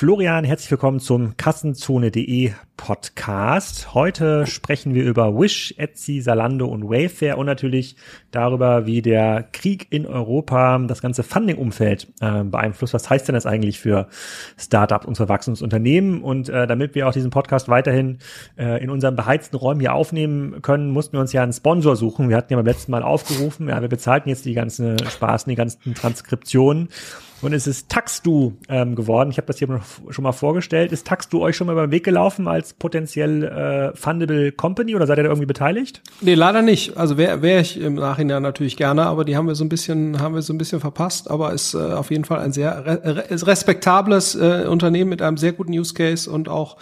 Florian, herzlich willkommen zum Kassenzone.de Podcast. Heute sprechen wir über Wish, Etsy, Salando und Wayfair und natürlich darüber, wie der Krieg in Europa das ganze Funding-Umfeld äh, beeinflusst. Was heißt denn das eigentlich für Startups und für? Und äh, damit wir auch diesen Podcast weiterhin äh, in unserem beheizten Räumen hier aufnehmen können, mussten wir uns ja einen Sponsor suchen. Wir hatten ja beim letzten Mal aufgerufen, ja, wir bezahlten jetzt die ganzen Spaßen, die ganzen Transkriptionen. Und es ist Taxdu ähm, geworden. Ich habe das hier schon mal vorgestellt. Ist Taxdu euch schon mal über den Weg gelaufen als potenziell äh, fundable Company oder seid ihr da irgendwie beteiligt? Nee, leider nicht. Also wäre wär ich im Nachhinein natürlich gerne, aber die haben wir so ein bisschen, haben wir so ein bisschen verpasst. Aber ist äh, auf jeden Fall ein sehr re respektables äh, Unternehmen mit einem sehr guten Use Case und auch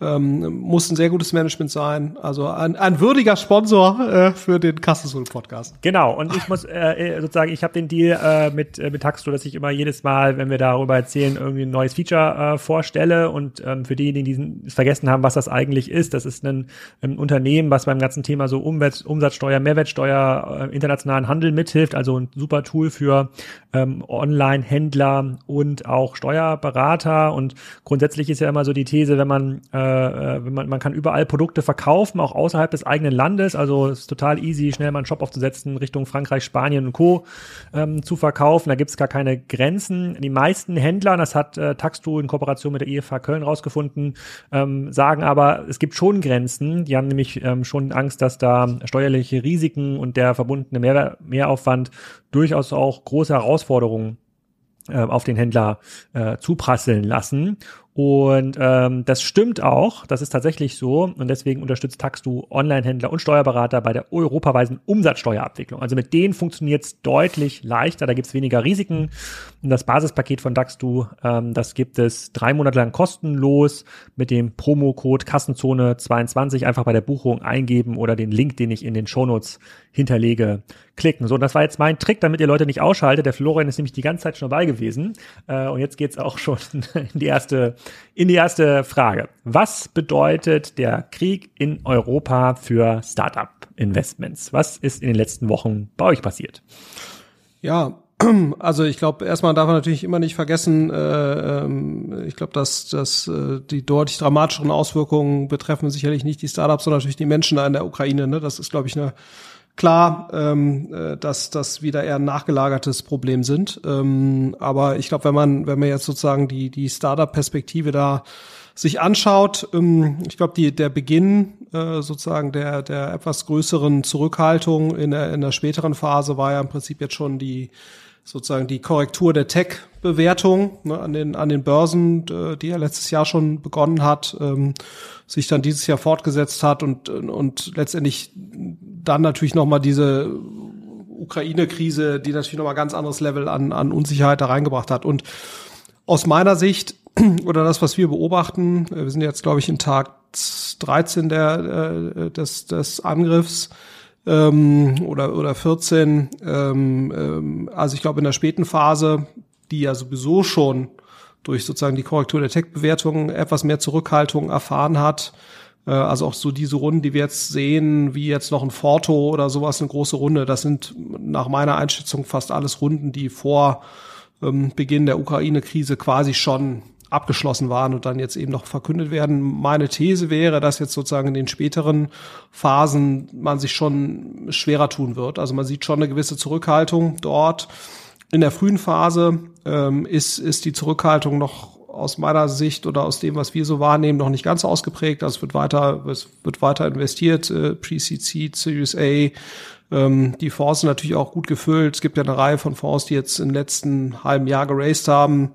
ähm, muss ein sehr gutes Management sein. Also ein, ein würdiger Sponsor äh, für den Kassenzone Podcast. Genau. Und ich muss äh, sozusagen, ich habe den Deal äh, mit äh, mit Taxto, dass ich immer jedes Mal, wenn wir darüber erzählen, irgendwie ein neues Feature äh, vorstelle. Und ähm, für diejenigen, die vergessen haben, was das eigentlich ist, das ist ein, ein Unternehmen, was beim ganzen Thema so Umwelt, Umsatzsteuer, Mehrwertsteuer, äh, internationalen Handel mithilft. Also ein super Tool für ähm, Online-Händler und auch Steuerberater. Und grundsätzlich ist ja immer so die These, wenn man äh, äh, man, man kann überall Produkte verkaufen, auch außerhalb des eigenen Landes. Also es ist total easy, schnell mal einen Shop aufzusetzen, Richtung Frankreich, Spanien und Co. Ähm, zu verkaufen. Da gibt es gar keine Grenzen. Die meisten Händler, das hat äh, Taxtu in Kooperation mit der IFA Köln rausgefunden, ähm, sagen aber, es gibt schon Grenzen. Die haben nämlich ähm, schon Angst, dass da steuerliche Risiken und der verbundene Mehr Mehraufwand durchaus auch große Herausforderungen äh, auf den Händler äh, zuprasseln lassen. Und ähm, das stimmt auch, das ist tatsächlich so. Und deswegen unterstützt Taxdu Online-Händler und Steuerberater bei der europaweisen Umsatzsteuerabwicklung. Also mit denen funktioniert es deutlich leichter, da gibt es weniger Risiken. Und das Basispaket von Taxdu, ähm, das gibt es drei Monate lang kostenlos mit dem Promocode Kassenzone22 einfach bei der Buchung eingeben oder den Link, den ich in den Shownotes hinterlege, klicken. So, das war jetzt mein Trick, damit ihr Leute nicht ausschaltet. Der Florian ist nämlich die ganze Zeit schon dabei gewesen. Äh, und jetzt geht's auch schon in die erste in die erste Frage. Was bedeutet der Krieg in Europa für Startup-Investments? Was ist in den letzten Wochen bei euch passiert? Ja, also ich glaube, erstmal darf man natürlich immer nicht vergessen, äh, ähm, ich glaube, dass, dass äh, die deutlich dramatischeren Auswirkungen betreffen sicherlich nicht die Startups, sondern natürlich die Menschen da in der Ukraine. Ne? Das ist, glaube ich, eine klar, ähm, äh, dass das wieder eher ein nachgelagertes Problem sind. Ähm, aber ich glaube, wenn man, wenn man jetzt sozusagen die, die Startup-Perspektive da sich anschaut, ähm, ich glaube, die, der Beginn äh, sozusagen der, der etwas größeren Zurückhaltung in der, in der späteren Phase war ja im Prinzip jetzt schon die sozusagen die Korrektur der Tech-Bewertung ne, an den an den Börsen, die ja letztes Jahr schon begonnen hat, ähm, sich dann dieses Jahr fortgesetzt hat und und letztendlich dann natürlich noch mal diese Ukraine-Krise, die natürlich noch mal ganz anderes Level an an Unsicherheit da reingebracht hat. Und aus meiner Sicht oder das, was wir beobachten, äh, wir sind jetzt glaube ich in Tag 13 der äh, des des Angriffs ähm, oder, oder 14. Ähm, ähm, also ich glaube in der späten Phase, die ja sowieso schon durch sozusagen die Korrektur der Tech-Bewertungen etwas mehr Zurückhaltung erfahren hat. Äh, also auch so diese Runden, die wir jetzt sehen, wie jetzt noch ein Forto oder sowas, eine große Runde, das sind nach meiner Einschätzung fast alles Runden, die vor ähm, Beginn der Ukraine-Krise quasi schon abgeschlossen waren und dann jetzt eben noch verkündet werden. Meine These wäre, dass jetzt sozusagen in den späteren Phasen man sich schon schwerer tun wird. Also man sieht schon eine gewisse Zurückhaltung dort. In der frühen Phase ähm, ist, ist die Zurückhaltung noch aus meiner Sicht oder aus dem, was wir so wahrnehmen, noch nicht ganz ausgeprägt. Also es wird weiter, es wird weiter investiert, äh, Pre-Seed, Series A. Ähm, die Fonds sind natürlich auch gut gefüllt. Es gibt ja eine Reihe von Fonds, die jetzt im letzten halben Jahr geraced haben.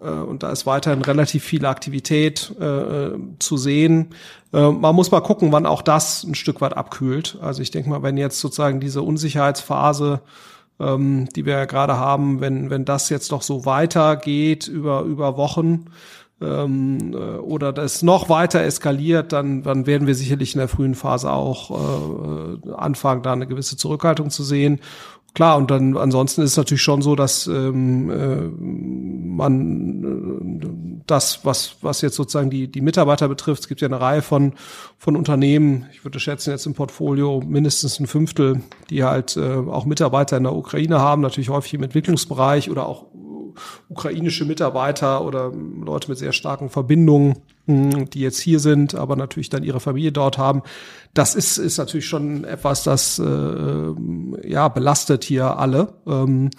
Äh, und da ist weiterhin relativ viel Aktivität äh, zu sehen. Äh, man muss mal gucken, wann auch das ein Stück weit abkühlt. Also ich denke mal, wenn jetzt sozusagen diese Unsicherheitsphase, ähm, die wir ja gerade haben, wenn, wenn das jetzt noch so weitergeht über, über Wochen, ähm, äh, oder das noch weiter eskaliert, dann, dann werden wir sicherlich in der frühen Phase auch äh, anfangen, da eine gewisse Zurückhaltung zu sehen. Klar, und dann ansonsten ist es natürlich schon so, dass ähm, äh, man äh, das, was, was jetzt sozusagen die, die Mitarbeiter betrifft, es gibt ja eine Reihe von, von Unternehmen, ich würde schätzen jetzt im Portfolio mindestens ein Fünftel, die halt äh, auch Mitarbeiter in der Ukraine haben, natürlich häufig im Entwicklungsbereich oder auch ukrainische Mitarbeiter oder Leute mit sehr starken Verbindungen, hm, die jetzt hier sind, aber natürlich dann ihre Familie dort haben. Das ist, ist natürlich schon etwas, das äh, ja belastet hier alle. Ähm,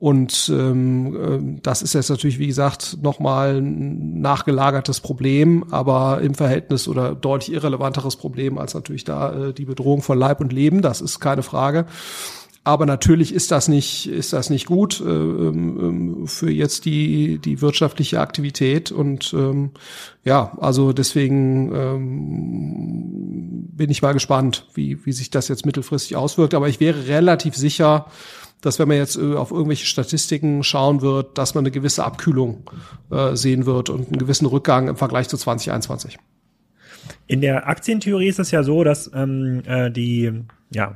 und ähm, äh, das ist jetzt natürlich, wie gesagt, nochmal ein nachgelagertes Problem, aber im Verhältnis oder deutlich irrelevanteres Problem als natürlich da äh, die Bedrohung von Leib und Leben. Das ist keine Frage. Aber natürlich ist das nicht, ist das nicht gut äh, ähm, für jetzt die, die wirtschaftliche Aktivität. Und ähm, ja, also deswegen ähm, bin ich mal gespannt, wie, wie sich das jetzt mittelfristig auswirkt. Aber ich wäre relativ sicher, dass wenn man jetzt äh, auf irgendwelche Statistiken schauen wird, dass man eine gewisse Abkühlung äh, sehen wird und einen gewissen Rückgang im Vergleich zu 2021. In der Aktientheorie ist es ja so, dass ähm, äh, die ja,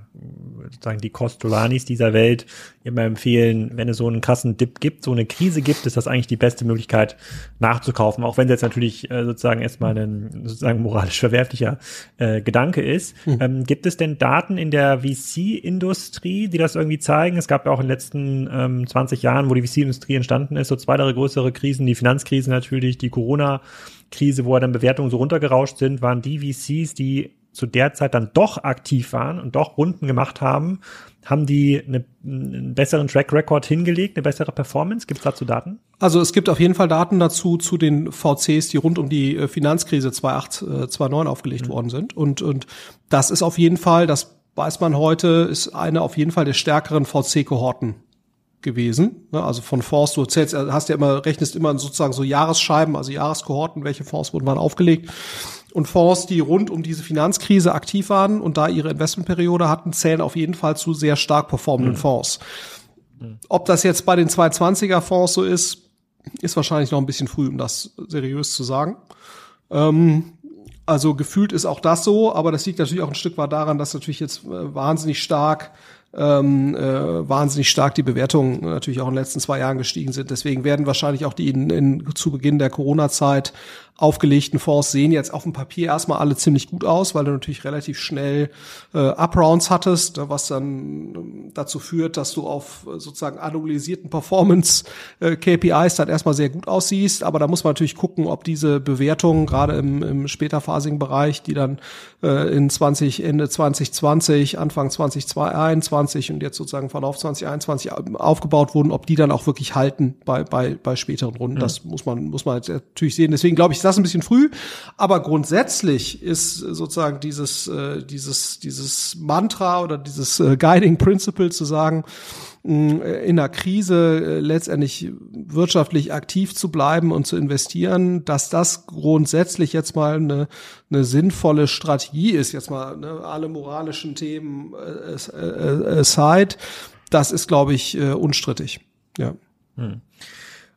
sozusagen die Costolanis dieser Welt immer empfehlen, wenn es so einen krassen Dip gibt, so eine Krise gibt, ist das eigentlich die beste Möglichkeit nachzukaufen, auch wenn es jetzt natürlich äh, sozusagen erstmal ein sozusagen moralisch verwerflicher äh, Gedanke ist. Hm. Ähm, gibt es denn Daten in der VC-Industrie, die das irgendwie zeigen? Es gab ja auch in den letzten ähm, 20 Jahren, wo die VC-Industrie entstanden ist, so zwei, drei größere Krisen, die Finanzkrise natürlich, die Corona-Krise, wo dann Bewertungen so runtergerauscht sind, waren die VCs, die zu der Zeit dann doch aktiv waren und doch Runden gemacht haben, haben die eine, einen besseren Track Record hingelegt, eine bessere Performance? Gibt es dazu Daten? Also es gibt auf jeden Fall Daten dazu zu den VCs, die rund um die äh, Finanzkrise 2008, 2009 äh, aufgelegt mhm. worden sind. Und, und das ist auf jeden Fall, das weiß man heute, ist eine auf jeden Fall der stärkeren VC-Kohorten gewesen. Ne? Also von Fonds, du zählst, hast ja immer, rechnest immer sozusagen so Jahresscheiben, also Jahreskohorten, welche Fonds wurden wann aufgelegt und Fonds, die rund um diese Finanzkrise aktiv waren und da ihre Investmentperiode hatten, zählen auf jeden Fall zu sehr stark performenden mhm. Fonds. Ob das jetzt bei den 220er Fonds so ist, ist wahrscheinlich noch ein bisschen früh, um das seriös zu sagen. Ähm, also gefühlt ist auch das so, aber das liegt natürlich auch ein Stück weit daran, dass natürlich jetzt äh, wahnsinnig stark ähm, äh, wahnsinnig stark die Bewertungen natürlich auch in den letzten zwei Jahren gestiegen sind. Deswegen werden wahrscheinlich auch die in, in, zu Beginn der Corona-Zeit aufgelegten Fonds sehen jetzt auf dem Papier erstmal alle ziemlich gut aus, weil du natürlich relativ schnell äh, Uprounds hattest, ne, was dann ähm, dazu führt, dass du auf äh, sozusagen annualisierten Performance äh, dann erstmal sehr gut aussiehst. Aber da muss man natürlich gucken, ob diese Bewertungen gerade im, im späterphasigen Bereich, die dann äh, in 20 Ende 2020, Anfang 2021 und jetzt sozusagen Verlauf 2021 aufgebaut wurden, ob die dann auch wirklich halten bei bei bei späteren Runden. Mhm. Das muss man muss man natürlich sehen. Deswegen glaube ich das ein bisschen früh, aber grundsätzlich ist sozusagen dieses, äh, dieses, dieses Mantra oder dieses äh, Guiding Principle zu sagen, in einer Krise äh, letztendlich wirtschaftlich aktiv zu bleiben und zu investieren, dass das grundsätzlich jetzt mal eine, eine sinnvolle Strategie ist, jetzt mal ne, alle moralischen Themen äh, äh, aside, das ist, glaube ich, äh, unstrittig. Ja. Hm.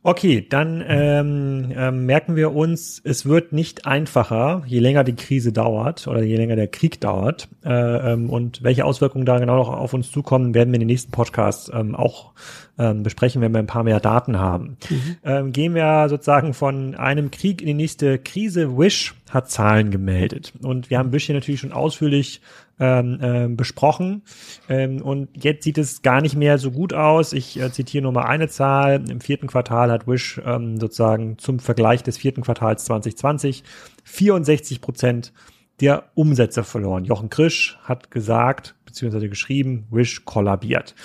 Okay, dann ähm, ähm, merken wir uns, es wird nicht einfacher, je länger die Krise dauert oder je länger der Krieg dauert. Äh, ähm, und welche Auswirkungen da genau noch auf uns zukommen, werden wir in den nächsten Podcasts ähm, auch ähm, besprechen, wenn wir ein paar mehr Daten haben. Mhm. Ähm, gehen wir sozusagen von einem Krieg in die nächste Krise. Wish hat Zahlen gemeldet. Und wir haben Wish hier natürlich schon ausführlich ähm, äh, besprochen. Ähm, und jetzt sieht es gar nicht mehr so gut aus. Ich äh, zitiere nur mal eine Zahl. Im vierten Quartal hat Wish ähm, sozusagen zum Vergleich des vierten Quartals 2020 64 Prozent der Umsätze verloren. Jochen Krisch hat gesagt, beziehungsweise geschrieben, Wish kollabiert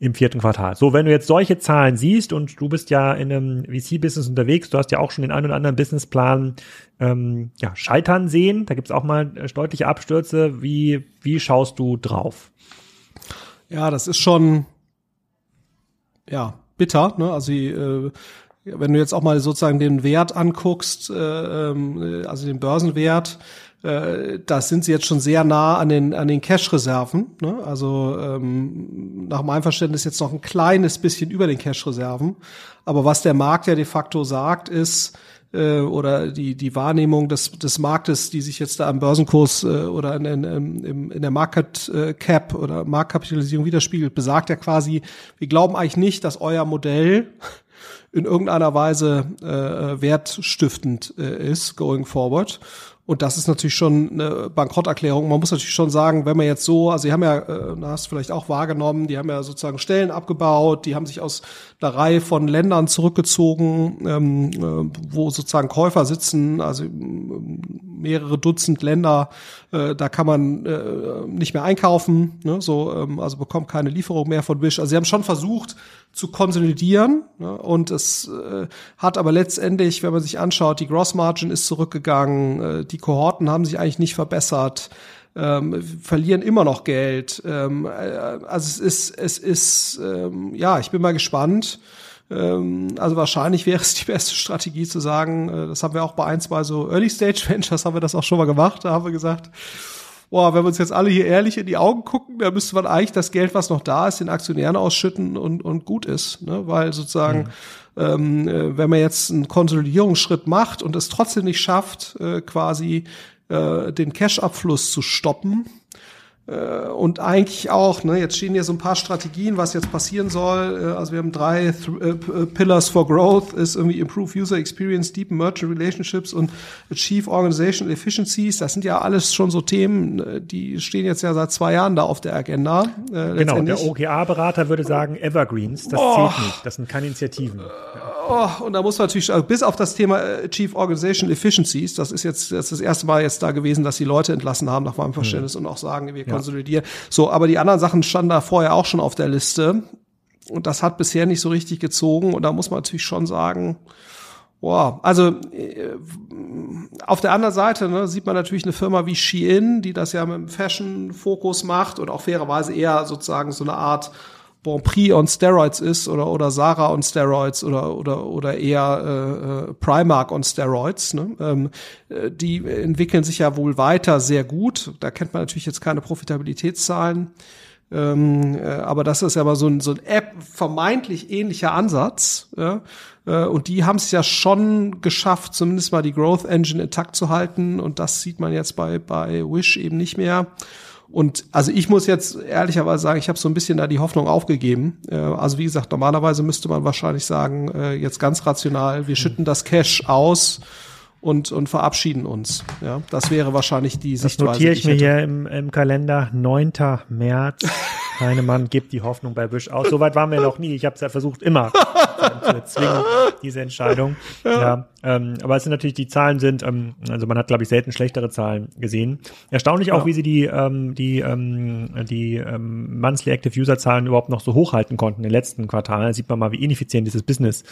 im vierten Quartal. So, wenn du jetzt solche Zahlen siehst und du bist ja in einem VC-Business unterwegs, du hast ja auch schon den einen oder anderen Businessplan ähm, ja, scheitern sehen, da gibt's auch mal äh, deutliche Abstürze. Wie, wie schaust du drauf? Ja, das ist schon ja bitter. Ne? Also äh, wenn du jetzt auch mal sozusagen den Wert anguckst, äh, ähm, also den Börsenwert, äh, da sind sie jetzt schon sehr nah an den, an den Cash-Reserven. Ne? Also ähm, nach meinem Verständnis jetzt noch ein kleines bisschen über den Cash-Reserven. Aber was der Markt ja de facto sagt, ist, äh, oder die, die Wahrnehmung des, des Marktes, die sich jetzt da am Börsenkurs äh, oder in, in, in, der Market äh, Cap oder Marktkapitalisierung widerspiegelt, besagt ja quasi, wir glauben eigentlich nicht, dass euer Modell in irgendeiner Weise äh, wertstiftend ist, going forward. Und das ist natürlich schon eine Bankrotterklärung. Man muss natürlich schon sagen, wenn man jetzt so, also die haben ja, äh, da hast du vielleicht auch wahrgenommen, die haben ja sozusagen Stellen abgebaut, die haben sich aus einer Reihe von Ländern zurückgezogen, ähm, äh, wo sozusagen Käufer sitzen, also mehrere Dutzend Länder, äh, da kann man nicht mehr einkaufen, ne, ähm, also bekommt keine Lieferung mehr von Wish. Also sie haben schon versucht, zu konsolidieren. Ne? Und es äh, hat aber letztendlich, wenn man sich anschaut, die Gross Margin ist zurückgegangen, äh, die Kohorten haben sich eigentlich nicht verbessert. Ähm, verlieren immer noch Geld. Ähm, äh, also es ist, es ist, ähm, ja, ich bin mal gespannt. Ähm, also wahrscheinlich wäre es die beste Strategie zu sagen, äh, das haben wir auch bei ein, zwei so Early Stage Ventures haben wir das auch schon mal gemacht. Da haben wir gesagt, boah, wenn wir uns jetzt alle hier ehrlich in die Augen gucken, dann müsste man eigentlich das Geld, was noch da ist, den Aktionären ausschütten und, und gut ist. Ne? Weil sozusagen, mhm. ähm, äh, wenn man jetzt einen Konsolidierungsschritt macht und es trotzdem nicht schafft, äh, quasi äh, den Cash-Abfluss zu stoppen, und eigentlich auch, ne, jetzt stehen hier so ein paar Strategien, was jetzt passieren soll. Äh, also wir haben drei äh, Pillars for Growth, ist irgendwie Improve User Experience, Deepen Merchant Relationships und Achieve Organizational Efficiencies. Das sind ja alles schon so Themen, die stehen jetzt ja seit zwei Jahren da auf der Agenda. Äh, genau, der OKA-Berater würde sagen Evergreens, das oh. zählt nicht, das sind keine Initiativen. Oh, und da muss man natürlich, also bis auf das Thema Chief Organizational Efficiencies, das ist jetzt das, ist das erste Mal jetzt da gewesen, dass die Leute entlassen haben, nach meinem Verständnis, mhm. und auch sagen, wir ja konsolidieren. So, aber die anderen Sachen standen da vorher auch schon auf der Liste. Und das hat bisher nicht so richtig gezogen. Und da muss man natürlich schon sagen, Wow, also äh, auf der anderen Seite ne, sieht man natürlich eine Firma wie Shein, die das ja mit dem Fashion-Fokus macht und auch fairerweise eher sozusagen so eine Art Bon Prix on Steroids ist oder oder Sarah on Steroids oder oder oder eher äh, äh, Primark on Steroids. Ne? Ähm, äh, die entwickeln sich ja wohl weiter sehr gut. Da kennt man natürlich jetzt keine Profitabilitätszahlen. Ähm, äh, aber das ist ja mal so ein, so ein App vermeintlich ähnlicher Ansatz. Ja? Äh, und die haben es ja schon geschafft, zumindest mal die Growth Engine intakt zu halten. Und das sieht man jetzt bei, bei Wish eben nicht mehr. Und also ich muss jetzt ehrlicherweise sagen, ich habe so ein bisschen da die Hoffnung aufgegeben. Äh, also wie gesagt, normalerweise müsste man wahrscheinlich sagen, äh, jetzt ganz rational, wir schütten das Cash aus und, und verabschieden uns. Ja, das wäre wahrscheinlich die Sichtweise. Das notiere ich, ich mir hier im, im Kalender, 9. März. Heinemann gibt die Hoffnung bei Büsch aus. Soweit waren wir noch nie. Ich habe es ja versucht, immer zu erzwingen, diese Entscheidung. Ja. ja ähm, aber es sind natürlich, die Zahlen sind, ähm, also man hat, glaube ich, selten schlechtere Zahlen gesehen. Erstaunlich auch, ja. wie sie die, ähm, die, ähm, die ähm, Monthly Active User Zahlen überhaupt noch so hochhalten konnten in den letzten Quartalen. Da sieht man mal, wie ineffizient dieses Business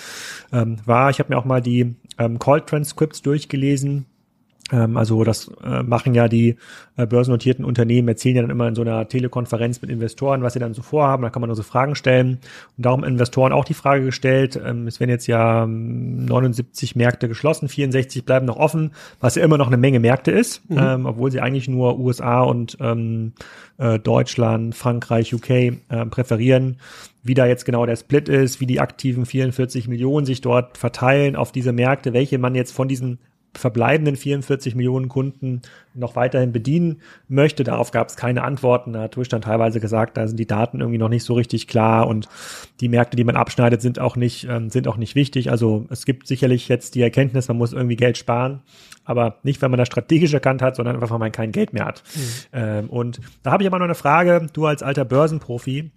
ähm, war. Ich habe mir auch mal die ähm, Call Transcripts durchgelesen also das äh, machen ja die äh, börsennotierten Unternehmen, erzählen ja dann immer in so einer Telekonferenz mit Investoren, was sie dann so vorhaben. Da kann man nur so Fragen stellen. Und darum Investoren auch die Frage gestellt, ähm, es werden jetzt ja 79 ähm, Märkte geschlossen, 64 bleiben noch offen, was ja immer noch eine Menge Märkte ist, mhm. ähm, obwohl sie eigentlich nur USA und ähm, äh, Deutschland, Frankreich, UK äh, präferieren wie da jetzt genau der Split ist, wie die aktiven 44 Millionen sich dort verteilen auf diese Märkte, welche man jetzt von diesen verbleibenden 44 Millionen Kunden noch weiterhin bedienen möchte. Darauf gab es keine Antworten. Da hat dann teilweise gesagt, da sind die Daten irgendwie noch nicht so richtig klar und die Märkte, die man abschneidet, sind auch nicht, ähm, sind auch nicht wichtig. Also es gibt sicherlich jetzt die Erkenntnis, man muss irgendwie Geld sparen, aber nicht, wenn man das strategisch erkannt hat, sondern einfach, weil man kein Geld mehr hat. Mhm. Ähm, und da habe ich aber noch eine Frage, du als alter Börsenprofi,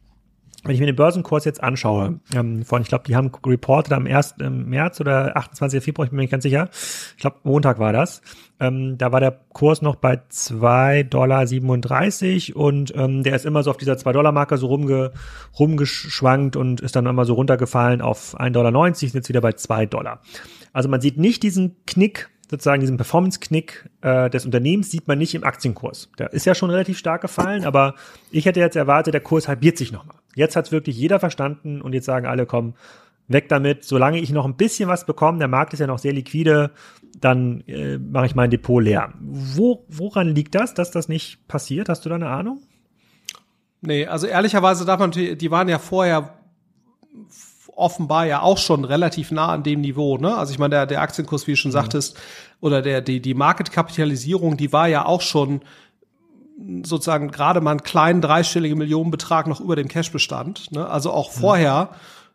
wenn ich mir den Börsenkurs jetzt anschaue, ähm, von, ich glaube, die haben reported am 1. März oder 28. Februar, ich bin mir nicht ganz sicher. Ich glaube, Montag war das. Ähm, da war der Kurs noch bei 2,37 Dollar und ähm, der ist immer so auf dieser 2-Dollar-Marke so rumge, rumgeschwankt und ist dann immer so runtergefallen auf 1,90 Dollar, ist jetzt wieder bei 2 Dollar. Also man sieht nicht diesen Knick, sozusagen diesen Performance-Knick äh, des Unternehmens sieht man nicht im Aktienkurs. Der ist ja schon relativ stark gefallen, aber ich hätte jetzt erwartet, der Kurs halbiert sich nochmal. Jetzt hat es wirklich jeder verstanden und jetzt sagen alle, komm, weg damit. Solange ich noch ein bisschen was bekomme, der Markt ist ja noch sehr liquide, dann äh, mache ich mein Depot leer. Wo, woran liegt das, dass das nicht passiert? Hast du da eine Ahnung? Nee, also ehrlicherweise darf man natürlich, die waren ja vorher offenbar ja auch schon relativ nah an dem Niveau, ne? Also ich meine, der, der Aktienkurs, wie du schon mhm. sagtest, oder der, die, die Marketkapitalisierung, die war ja auch schon sozusagen gerade mal einen kleinen dreistelligen Millionenbetrag noch über dem Cashbestand. Ne? Also auch mhm. vorher,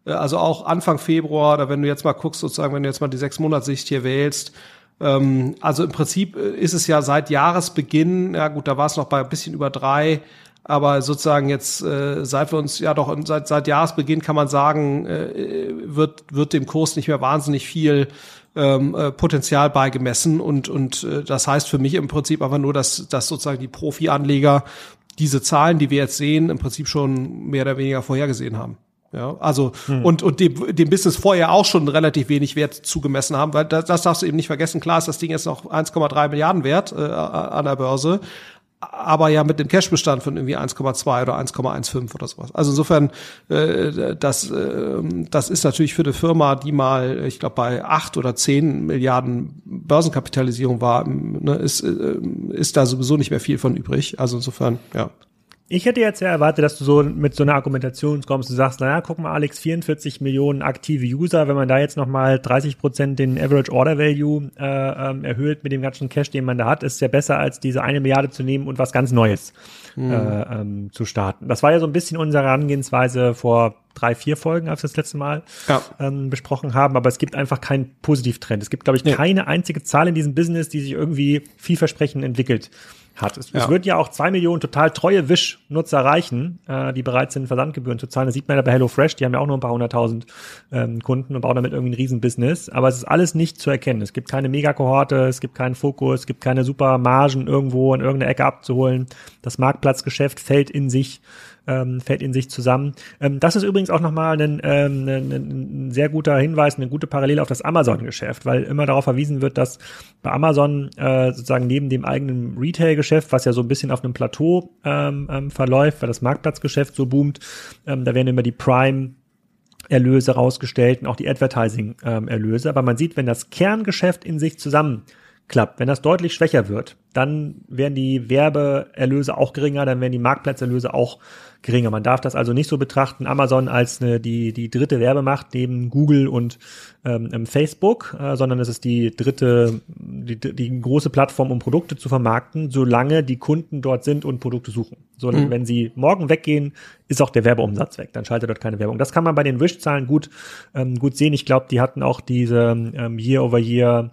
äh, also auch Anfang Februar, oder wenn du jetzt mal guckst, sozusagen, wenn du jetzt mal die sechs Monatssicht hier wählst, Ähm, also im Prinzip äh, ist es ja seit Jahresbeginn, ja gut, da war es noch bei ein bisschen über drei, aber sozusagen jetzt, äh, seit wir uns ja doch seit, seit Jahresbeginn kann man sagen, äh, wird, wird dem Kurs nicht mehr wahnsinnig viel ähm, äh, Potenzial beigemessen und, und äh, das heißt für mich im Prinzip aber nur, dass, dass sozusagen die Profi-Anleger diese Zahlen, die wir jetzt sehen, im Prinzip schon mehr oder weniger vorhergesehen haben. Ja, also hm. und und dem, dem Business vorher auch schon relativ wenig Wert zugemessen haben, weil das, das darfst du eben nicht vergessen. Klar ist das Ding jetzt noch 1,3 Milliarden wert äh, an der Börse, aber ja mit dem Cashbestand von irgendwie 1,2 oder 1,15 oder sowas. Also insofern, äh, das, äh, das ist natürlich für eine Firma, die mal, ich glaube, bei acht oder zehn Milliarden Börsenkapitalisierung war, ne, ist, äh, ist da sowieso nicht mehr viel von übrig. Also insofern, ja. Ich hätte jetzt ja erwartet, dass du so mit so einer Argumentation kommst und sagst, naja, guck mal, Alex, 44 Millionen aktive User, wenn man da jetzt nochmal 30 Prozent den Average Order Value äh, ähm, erhöht mit dem ganzen Cash, den man da hat, ist ja besser, als diese eine Milliarde zu nehmen und was ganz Neues mhm. äh, ähm, zu starten. Das war ja so ein bisschen unsere Herangehensweise vor drei, vier Folgen, als wir das letzte Mal ja. ähm, besprochen haben, aber es gibt einfach keinen Positivtrend. Es gibt, glaube ich, keine einzige Zahl in diesem Business, die sich irgendwie vielversprechend entwickelt hat. Es, ja. es wird ja auch zwei Millionen total treue Wish-Nutzer reichen, äh, die bereit sind, Versandgebühren zu zahlen. Das sieht man ja bei HelloFresh, die haben ja auch nur ein paar hunderttausend ähm, Kunden und bauen damit irgendwie ein Riesenbusiness. Aber es ist alles nicht zu erkennen. Es gibt keine Megakohorte, es gibt keinen Fokus, es gibt keine super Margen irgendwo in irgendeine Ecke abzuholen. Das Marktplatzgeschäft fällt in sich ähm, fällt in sich zusammen. Ähm, das ist übrigens auch nochmal ein, ähm, ein, ein sehr guter Hinweis, eine gute Parallele auf das Amazon-Geschäft, weil immer darauf verwiesen wird, dass bei Amazon äh, sozusagen neben dem eigenen Retail-Geschäft, was ja so ein bisschen auf einem Plateau ähm, ähm, verläuft, weil das Marktplatzgeschäft so boomt, ähm, da werden immer die Prime Erlöse rausgestellt und auch die Advertising-Erlöse. Aber man sieht, wenn das Kerngeschäft in sich zusammenklappt, wenn das deutlich schwächer wird, dann werden die Werbeerlöse auch geringer, dann werden die Marktplatzerlöse auch geringer. Man darf das also nicht so betrachten, Amazon als eine, die, die dritte Werbemacht neben Google und ähm, Facebook, äh, sondern es ist die dritte, die, die große Plattform, um Produkte zu vermarkten, solange die Kunden dort sind und Produkte suchen. So, mhm. wenn sie morgen weggehen, ist auch der Werbeumsatz weg. Dann schaltet dort keine Werbung. Das kann man bei den Wish-Zahlen gut, ähm, gut sehen. Ich glaube, die hatten auch diese ähm, Year-over-Year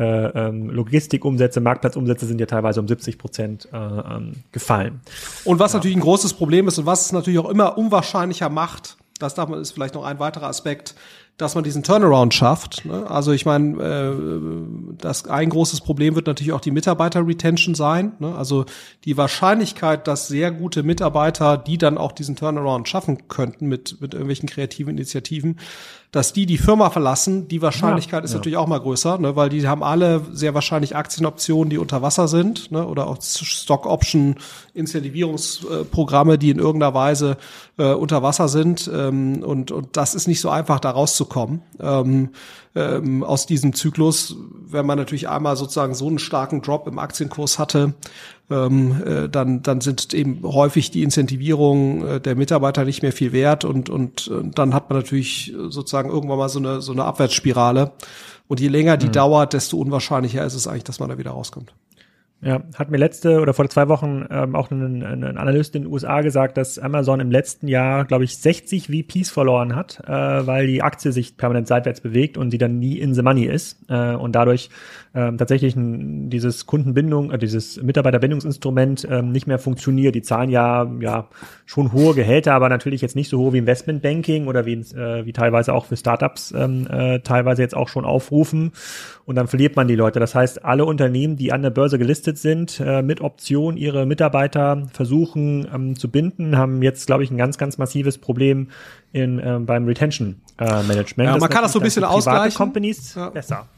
äh, ähm, Logistikumsätze, Marktplatzumsätze sind ja teilweise um 70 Prozent äh, ähm, gefallen. Und was ja. natürlich ein großes Problem ist und was es natürlich auch immer unwahrscheinlicher macht, das darf man ist vielleicht noch ein weiterer Aspekt, dass man diesen Turnaround schafft. Ne? Also ich meine, äh, das ein großes Problem wird natürlich auch die Mitarbeiter-Retention sein. Ne? Also die Wahrscheinlichkeit, dass sehr gute Mitarbeiter, die dann auch diesen Turnaround schaffen könnten mit mit irgendwelchen kreativen Initiativen, dass die die Firma verlassen, die Wahrscheinlichkeit ja, ist ja. natürlich auch mal größer, ne, weil die haben alle sehr wahrscheinlich Aktienoptionen, die unter Wasser sind, ne, oder auch Stock Option Incentivierungsprogramme, die in irgendeiner Weise äh, unter Wasser sind. Ähm, und, und das ist nicht so einfach, da rauszukommen ähm, ähm, aus diesem Zyklus, wenn man natürlich einmal sozusagen so einen starken Drop im Aktienkurs hatte, ähm, äh, dann, dann sind eben häufig die Incentivierungen äh, der Mitarbeiter nicht mehr viel wert und, und, und dann hat man natürlich sozusagen irgendwann mal so eine, so eine Abwärtsspirale. Und je länger die mhm. dauert, desto unwahrscheinlicher ist es eigentlich, dass man da wieder rauskommt. Ja, hat mir letzte oder vor zwei Wochen ähm, auch ein, ein Analyst in den USA gesagt, dass Amazon im letzten Jahr, glaube ich, 60 VPs verloren hat, äh, weil die Aktie sich permanent seitwärts bewegt und sie dann nie in the money ist äh, und dadurch ähm, tatsächlich ein, dieses Kundenbindung, äh, dieses Mitarbeiterbindungsinstrument ähm, nicht mehr funktioniert. Die zahlen ja ja schon hohe Gehälter, aber natürlich jetzt nicht so hohe wie Investmentbanking oder wie, äh, wie teilweise auch für Startups ähm, äh, teilweise jetzt auch schon aufrufen und dann verliert man die Leute. Das heißt, alle Unternehmen, die an der Börse gelistet sind, äh, mit Option ihre Mitarbeiter versuchen ähm, zu binden, haben jetzt, glaube ich, ein ganz, ganz massives Problem in, äh, beim Retention äh, Management. Ja, man kann das so ein bisschen ausgleichen. Companies ja. besser.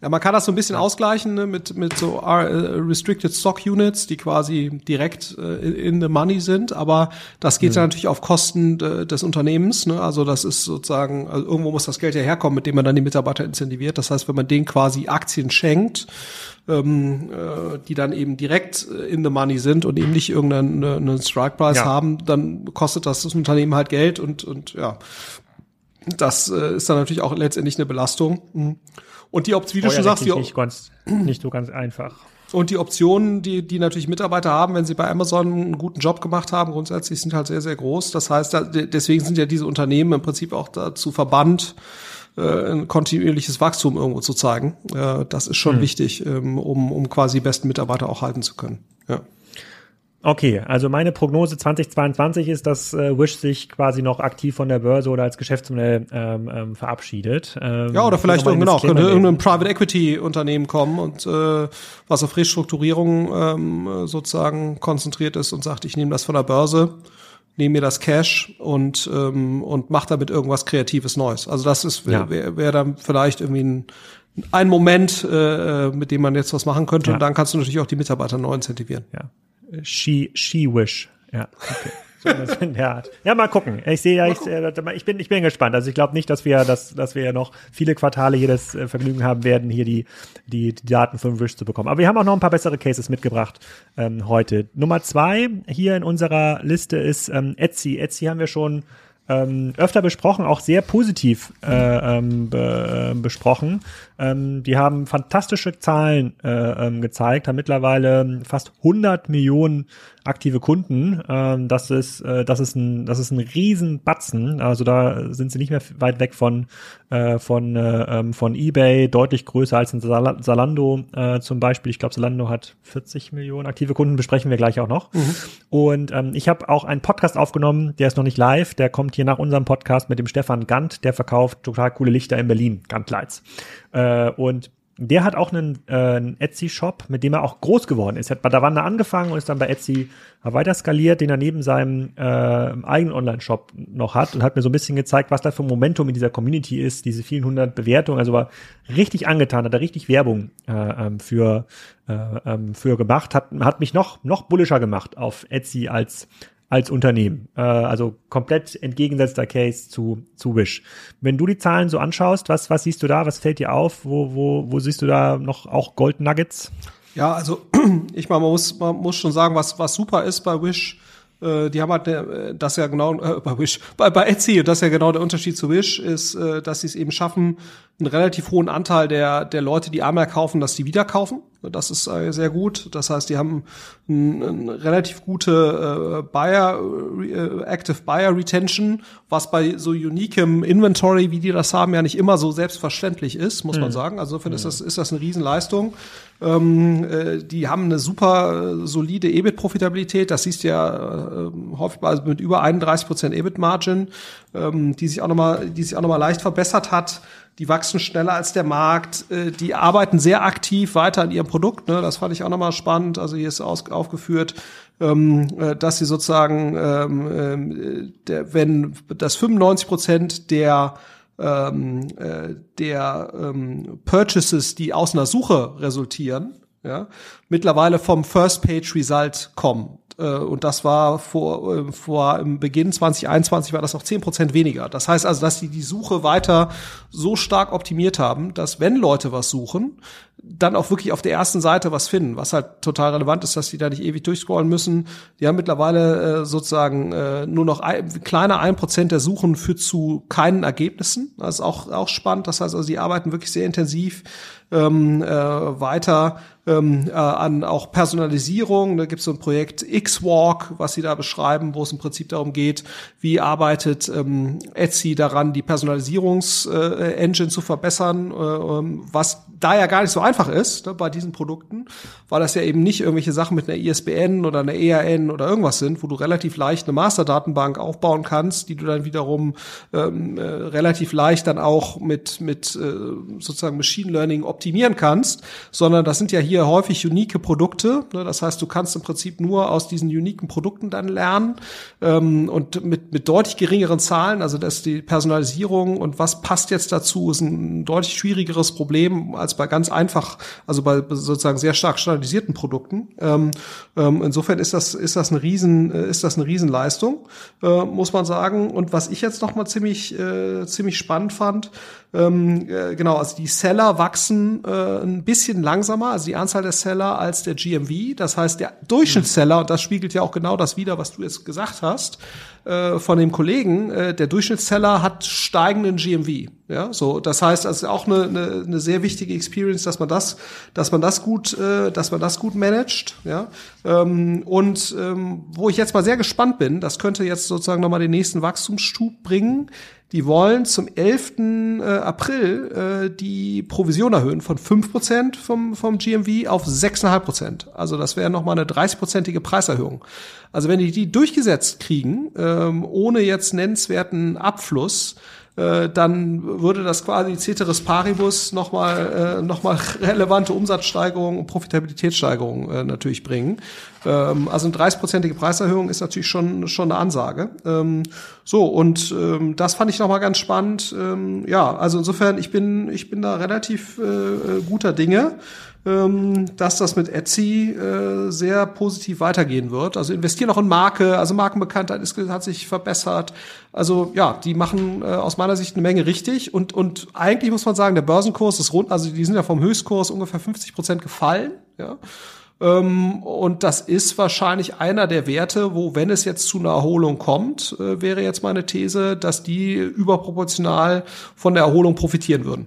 Ja, man kann das so ein bisschen ausgleichen ne, mit, mit so uh, Restricted Stock Units, die quasi direkt uh, in the money sind, aber das geht mhm. ja natürlich auf Kosten de, des Unternehmens. Ne? Also das ist sozusagen, also irgendwo muss das Geld ja herkommen, mit dem man dann die Mitarbeiter incentiviert. Das heißt, wenn man denen quasi Aktien schenkt, ähm, äh, die dann eben direkt in the money sind und eben nicht irgendeinen Strike Price ja. haben, dann kostet das das Unternehmen halt Geld und, und ja, das äh, ist dann natürlich auch letztendlich eine Belastung. Mhm. Und die Option, wie du schon sagst, die nicht, ganz, nicht so ganz einfach. Und die Optionen, die, die natürlich Mitarbeiter haben, wenn sie bei Amazon einen guten Job gemacht haben, grundsätzlich sind halt sehr, sehr groß. Das heißt, deswegen sind ja diese Unternehmen im Prinzip auch dazu verbannt, äh, ein kontinuierliches Wachstum irgendwo zu zeigen. Äh, das ist schon mhm. wichtig, ähm, um, um quasi die besten Mitarbeiter auch halten zu können. Ja. Okay, also meine Prognose 2022 ist, dass äh, Wish sich quasi noch aktiv von der Börse oder als Geschäftsmodell ähm, ähm, verabschiedet. Ähm, ja, oder vielleicht genau, könnte irgendein Private Equity Unternehmen kommen und äh, was auf Restrukturierung ähm, sozusagen konzentriert ist und sagt, ich nehme das von der Börse, nehme mir das Cash und ähm, und mache damit irgendwas Kreatives Neues. Also das ist wäre wär, wär dann vielleicht irgendwie ein ein Moment, äh, äh, mit dem man jetzt was machen könnte. Ja. Und dann kannst du natürlich auch die Mitarbeiter neu incentivieren. Ja. She, she wish. Ja, okay. So in der Art. Ja, mal gucken. Ich sehe ja, ich, äh, ich, bin, ich bin gespannt. Also ich glaube nicht, dass wir, dass, dass wir ja noch viele Quartale hier das äh, Vergnügen haben werden, hier die, die, die Daten von Wish zu bekommen. Aber wir haben auch noch ein paar bessere Cases mitgebracht ähm, heute. Nummer zwei hier in unserer Liste ist ähm, Etsy. Etsy haben wir schon ähm, öfter besprochen, auch sehr positiv äh, ähm, be, äh, besprochen. Ähm, die haben fantastische Zahlen äh, ähm, gezeigt, haben mittlerweile fast 100 Millionen aktive Kunden. Ähm, das ist äh, das ist ein das ist ein Riesenbatzen. Also da sind sie nicht mehr weit weg von äh, von äh, ähm, von eBay, deutlich größer als in Sal Zalando äh, zum Beispiel. Ich glaube, Zalando hat 40 Millionen aktive Kunden. Besprechen wir gleich auch noch. Mhm. Und ähm, ich habe auch einen Podcast aufgenommen, der ist noch nicht live. Der kommt hier nach unserem Podcast mit dem Stefan Gant. Der verkauft total coole Lichter in Berlin, Gantlights. Äh, und der hat auch einen, äh, einen Etsy-Shop, mit dem er auch groß geworden ist. Er hat bei Davanda angefangen und ist dann bei Etsy weiter skaliert, den er neben seinem äh, eigenen Online-Shop noch hat und hat mir so ein bisschen gezeigt, was da für ein Momentum in dieser Community ist, diese vielen hundert Bewertungen. Also war richtig angetan, hat er richtig Werbung äh, ähm, für, äh, ähm, für gemacht, hat, hat mich noch, noch bullischer gemacht auf Etsy als als Unternehmen. Äh, also komplett entgegengesetzter Case zu, zu Wish. Wenn du die Zahlen so anschaust, was, was siehst du da? Was fällt dir auf? Wo, wo, wo siehst du da noch auch Gold Nuggets? Ja, also ich meine, man muss, man muss schon sagen, was, was super ist bei Wish, äh, die haben halt äh, das ja genau äh, bei Wish, bei, bei Etsy, das ist ja genau der Unterschied zu Wish, ist, äh, dass sie es eben schaffen, einen relativ hohen Anteil der, der Leute, die einmal kaufen, dass die wieder kaufen. Das ist äh, sehr gut. Das heißt, die haben eine ein relativ gute äh, Buyer, äh, Active Buyer Retention, was bei so uniquem Inventory, wie die das haben, ja nicht immer so selbstverständlich ist, muss mhm. man sagen. Also insofern mhm. ist das, ist das eine Riesenleistung. Ähm, äh, die haben eine super äh, solide EBIT-Profitabilität. Das siehst du ja äh, häufig also mit über 31 Prozent EBIT-Margin, ähm, die sich auch nochmal, die sich auch nochmal leicht verbessert hat die wachsen schneller als der Markt, äh, die arbeiten sehr aktiv weiter an ihrem Produkt. Ne? Das fand ich auch nochmal spannend. Also hier ist aus, aufgeführt, ähm, äh, dass sie sozusagen, ähm, äh, der, wenn das 95 Prozent der ähm, äh, der ähm, Purchases, die aus einer Suche resultieren, ja, mittlerweile vom First Page Result kommen. Äh, und das war vor, äh, vor im Beginn 2021 war das noch zehn Prozent weniger. Das heißt also, dass die die Suche weiter so stark optimiert haben, dass wenn Leute was suchen, dann auch wirklich auf der ersten Seite was finden, was halt total relevant ist, dass die da nicht ewig durchscrollen müssen. Die haben mittlerweile äh, sozusagen äh, nur noch ein, kleiner ein Prozent der Suchen führt zu keinen Ergebnissen. Das ist auch, auch spannend. Das heißt also, die arbeiten wirklich sehr intensiv ähm, äh, weiter ähm, äh, an auch Personalisierung. Da gibt es so ein Projekt X-Walk, was sie da beschreiben, wo es im Prinzip darum geht, wie arbeitet ähm, Etsy daran, die Personalisierungs-Engine äh, zu verbessern, äh, ähm, was da ja gar nicht so einfach ist ne, bei diesen Produkten, weil das ja eben nicht irgendwelche Sachen mit einer ISBN oder einer ERN oder irgendwas sind, wo du relativ leicht eine Masterdatenbank aufbauen kannst, die du dann wiederum ähm, äh, relativ leicht dann auch mit mit äh, sozusagen Machine Learning optimieren kannst, sondern das sind ja hier häufig unique Produkte. Ne? Das heißt, du kannst im Prinzip nur aus diesen uniken Produkten dann lernen ähm, und mit, mit deutlich geringeren Zahlen. Also dass die Personalisierung und was passt jetzt dazu, ist ein deutlich schwierigeres Problem als bei ganz einfach, also bei sozusagen sehr stark standardisierten Produkten. Ähm, ähm, insofern ist das ist das eine riesen äh, ist das eine Riesenleistung, äh, muss man sagen. Und was ich jetzt noch mal ziemlich äh, ziemlich spannend fand, ähm, äh, genau, also die Seller wachsen äh, ein bisschen langsamer, also die Anzahl der Seller als der GMV. Das heißt, der Durchschnittsseller, und das spiegelt ja auch genau das wider, was du jetzt gesagt hast, äh, von dem Kollegen, äh, der Durchschnittsseller hat steigenden GMV. Ja, so, das heißt, also auch eine, eine, eine sehr wichtige Experience, dass man das, dass man das gut, äh, dass man das gut managt. Ja, ähm, und ähm, wo ich jetzt mal sehr gespannt bin, das könnte jetzt sozusagen nochmal den nächsten Wachstumsstub bringen die wollen zum 11. Äh, April äh, die Provision erhöhen von 5% vom, vom GMV auf 6,5%. Also das wäre nochmal eine 30-prozentige Preiserhöhung. Also wenn die die durchgesetzt kriegen, ähm, ohne jetzt nennenswerten Abfluss, äh, dann würde das quasi Ceteris Paribus nochmal äh, noch mal relevante Umsatzsteigerungen und Profitabilitätssteigerungen äh, natürlich bringen. Ähm, also eine 30-prozentige Preiserhöhung ist natürlich schon, schon eine Ansage. Ähm, so, und ähm, das fand ich nochmal ganz spannend. Ähm, ja, also insofern, ich bin, ich bin da relativ äh, äh guter Dinge dass das mit Etsy äh, sehr positiv weitergehen wird. Also investieren auch in Marke, also Markenbekanntheit ist, hat sich verbessert. Also ja, die machen äh, aus meiner Sicht eine Menge richtig und und eigentlich muss man sagen, der Börsenkurs ist rund, also die sind ja vom Höchstkurs ungefähr 50 Prozent gefallen. Ja. Ähm, und das ist wahrscheinlich einer der Werte, wo, wenn es jetzt zu einer Erholung kommt, äh, wäre jetzt meine These, dass die überproportional von der Erholung profitieren würden.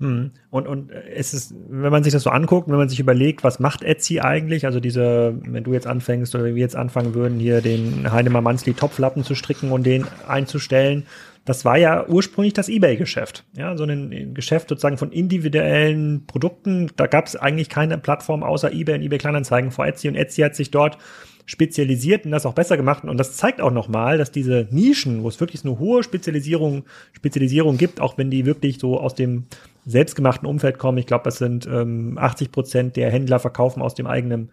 Hm. Und, und es ist, wenn man sich das so anguckt, wenn man sich überlegt, was macht Etsy eigentlich, also diese, wenn du jetzt anfängst oder wenn wir jetzt anfangen würden, hier den Heinemann Mansley Topflappen zu stricken und den einzustellen, das war ja ursprünglich das Ebay-Geschäft. Ja, so ein Geschäft sozusagen von individuellen Produkten. Da gab es eigentlich keine Plattform außer eBay und eBay Kleinanzeigen vor Etsy und Etsy hat sich dort spezialisiert und das auch besser gemacht. Und das zeigt auch nochmal, dass diese Nischen, wo es wirklich eine hohe Spezialisierung, Spezialisierung gibt, auch wenn die wirklich so aus dem selbstgemachten Umfeld kommen. Ich glaube, das sind ähm, 80 Prozent der Händler verkaufen aus dem eigenen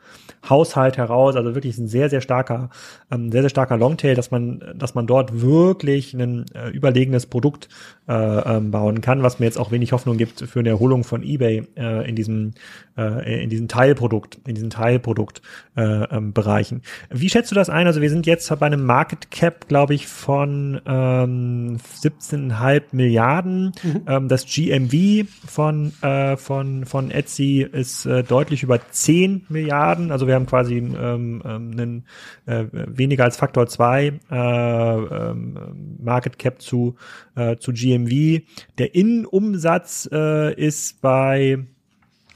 Haushalt heraus. Also wirklich ein sehr, sehr starker, ähm, sehr, sehr starker Longtail, dass man, dass man dort wirklich ein äh, überlegenes Produkt äh, ähm, bauen kann, was mir jetzt auch wenig Hoffnung gibt für eine Erholung von eBay äh, in diesem, äh, in diesem Teilprodukt, in diesen Teilproduktbereichen. Äh, ähm, Wie schätzt du das ein? Also wir sind jetzt bei einem Market Cap, glaube ich, von ähm, 17,5 Milliarden. Mhm. Ähm, das GMV von, äh, von, von Etsy ist äh, deutlich über 10 Milliarden. Also wir haben quasi ähm, ähm, einen, äh, weniger als Faktor 2 äh, ähm, Market Cap zu, äh, zu GMV. Der Innenumsatz äh, ist bei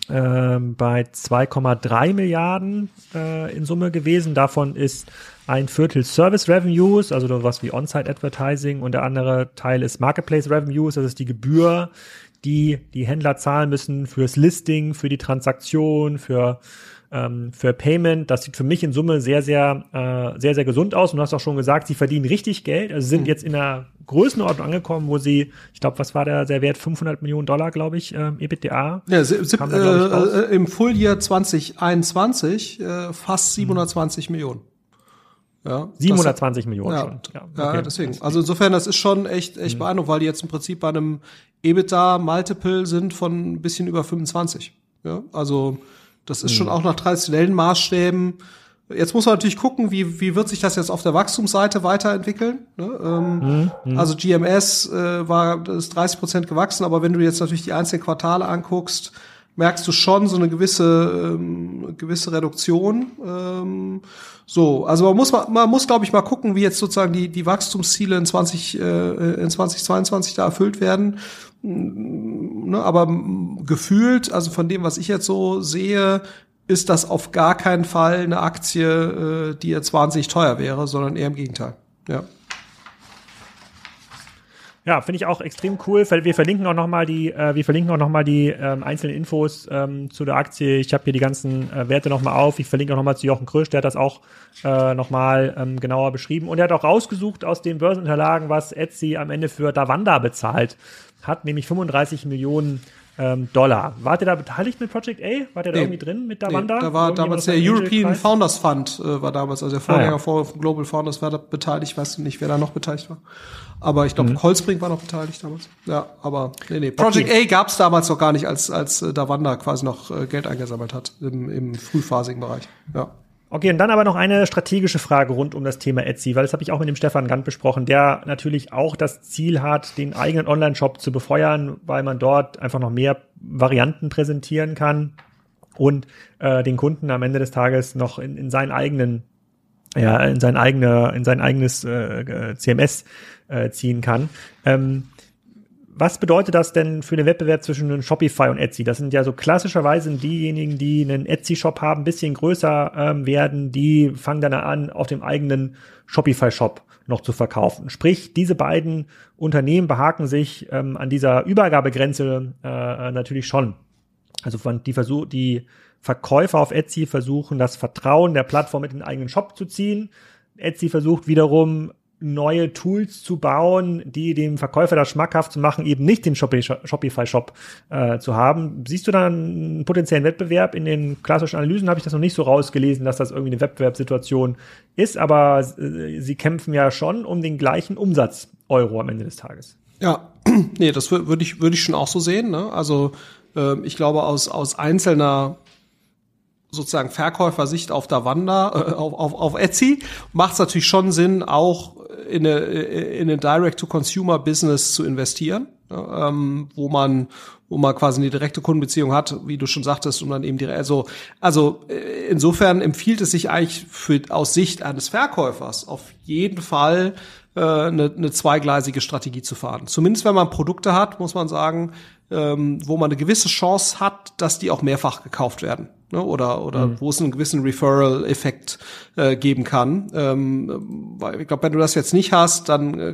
ähm, bei 2,3 Milliarden äh, in Summe gewesen. Davon ist ein Viertel Service Revenues, also was wie On-Site Advertising und der andere Teil ist Marketplace Revenues, das ist die Gebühr, die die Händler zahlen müssen fürs Listing, für die Transaktion, für ähm, für Payment. Das sieht für mich in Summe sehr, sehr, äh, sehr, sehr gesund aus. Und du hast auch schon gesagt, sie verdienen richtig Geld. Also sind mhm. jetzt in einer Größenordnung angekommen, wo sie, ich glaube, was war der, der Wert? 500 Millionen Dollar, glaube ich, ähm, EBITDA. Ja, sieb, da, äh, äh, im Fulljahr 2021 äh, fast 720 mhm. Millionen. Ja, 720 das, Millionen ja, schon. Ja, okay. ja, deswegen. Also insofern, das ist schon echt, echt mhm. beeindruckend, weil die jetzt im Prinzip bei einem EBITDA-Multiple sind von ein bisschen über 25. Ja, also das ist mhm. schon auch nach traditionellen Maßstäben. Jetzt muss man natürlich gucken, wie, wie wird sich das jetzt auf der Wachstumsseite weiterentwickeln. Ne? Ähm, mhm. mhm. Also GMS äh, war ist 30 Prozent gewachsen, aber wenn du jetzt natürlich die einzelnen Quartale anguckst, merkst du schon so eine gewisse ähm, gewisse Reduktion. Ähm, so, also man muss man muss glaube ich mal gucken, wie jetzt sozusagen die die Wachstumsziele in 20 äh, in 2022 da erfüllt werden. Ne, aber gefühlt, also von dem, was ich jetzt so sehe, ist das auf gar keinen Fall eine Aktie, äh, die jetzt wahnsinnig teuer wäre, sondern eher im Gegenteil. Ja. Ja, finde ich auch extrem cool. Wir verlinken auch nochmal die, äh, wir verlinken auch noch mal die ähm, einzelnen Infos ähm, zu der Aktie. Ich habe hier die ganzen äh, Werte nochmal auf. Ich verlinke auch nochmal zu Jochen Krösch, der hat das auch äh, nochmal ähm, genauer beschrieben. Und er hat auch rausgesucht aus den Börsenunterlagen, was Etsy am Ende für Davanda bezahlt hat, nämlich 35 Millionen ähm, Dollar. Wart ihr da beteiligt mit Project A? Wart ihr da nee, irgendwie drin mit Davanda? Nee, da war damals der European Founders Fund, äh, war damals, also der Vorgänger ah, ja. von Global Founders war da beteiligt. Ich weiß nicht, wer da noch beteiligt war. Aber ich glaube, mhm. Holzbrink war noch beteiligt damals. Ja, aber nee, nee. Project okay. A gab es damals noch gar nicht, als, als äh, Davanda quasi noch äh, Geld eingesammelt hat im, im frühphasigen Bereich. Ja. Okay, und dann aber noch eine strategische Frage rund um das Thema Etsy, weil das habe ich auch mit dem Stefan Gant besprochen, der natürlich auch das Ziel hat, den eigenen Online-Shop zu befeuern, weil man dort einfach noch mehr Varianten präsentieren kann und äh, den Kunden am Ende des Tages noch in, in seinen eigenen ja, in sein eigener, in sein eigenes äh, CMS äh, ziehen kann. Ähm, was bedeutet das denn für den Wettbewerb zwischen Shopify und Etsy? Das sind ja so klassischerweise diejenigen, die einen Etsy-Shop haben, ein bisschen größer ähm, werden, die fangen dann an, auf dem eigenen Shopify-Shop noch zu verkaufen. Sprich, diese beiden Unternehmen behaken sich ähm, an dieser Übergabegrenze äh, natürlich schon. Also die Versuch, die Verkäufer auf Etsy versuchen, das Vertrauen der Plattform mit in den eigenen Shop zu ziehen. Etsy versucht wiederum neue Tools zu bauen, die dem Verkäufer das schmackhaft zu machen, eben nicht den Shopify-Shop äh, zu haben. Siehst du da einen potenziellen Wettbewerb? In den klassischen Analysen habe ich das noch nicht so rausgelesen, dass das irgendwie eine Wettbewerbssituation ist, aber äh, sie kämpfen ja schon um den gleichen Umsatz Euro am Ende des Tages. Ja, nee, das würde ich, würde ich schon auch so sehen. Ne? Also äh, ich glaube, aus, aus einzelner sozusagen Verkäufersicht auf der Wanda, äh, auf, auf, auf Etsy, macht es natürlich schon Sinn, auch in eine, in eine Direct-to-Consumer-Business zu investieren, ähm, wo man wo man quasi eine direkte Kundenbeziehung hat, wie du schon sagtest, und dann eben direkt, also, also äh, insofern empfiehlt es sich eigentlich für, aus Sicht eines Verkäufers auf jeden Fall äh, eine, eine zweigleisige Strategie zu fahren. Zumindest wenn man Produkte hat, muss man sagen, ähm, wo man eine gewisse Chance hat, dass die auch mehrfach gekauft werden ne? oder oder mhm. wo es einen gewissen Referral-Effekt äh, geben kann. Ähm, weil ich glaube, wenn du das jetzt nicht hast, dann äh,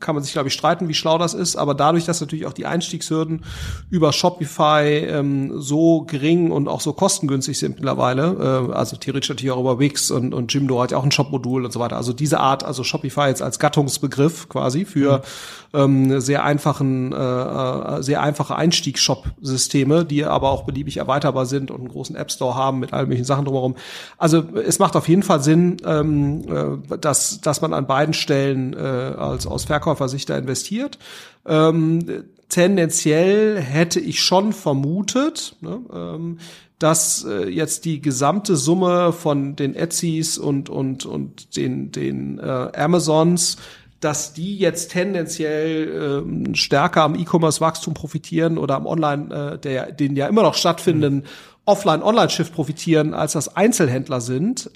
kann man sich glaube ich streiten, wie schlau das ist. Aber dadurch, dass natürlich auch die Einstiegshürden über Shopify ähm, so gering und auch so kostengünstig sind mittlerweile, äh, also theoretisch natürlich auch über Wix und und Jimdo hat ja auch ein Shop-Modul und so weiter. Also diese Art, also Shopify jetzt als Gattungsbegriff quasi für mhm ähm, sehr einfachen, äh, äh sehr einfache Einstiegsshop-Systeme, die aber auch beliebig erweiterbar sind und einen großen App Store haben mit all möglichen Sachen drumherum. Also es macht auf jeden Fall Sinn, ähm, äh, dass, dass man an beiden Stellen äh, als aus Verkäufersicht da investiert. Ähm, tendenziell hätte ich schon vermutet, ne, ähm, dass äh, jetzt die gesamte Summe von den Etsys und und und den den äh, Amazons dass die jetzt tendenziell ähm, stärker am E-Commerce-Wachstum profitieren oder am Online, äh, der, den ja immer noch stattfindenden mhm. Offline-Online-Shift profitieren, als das Einzelhändler sind.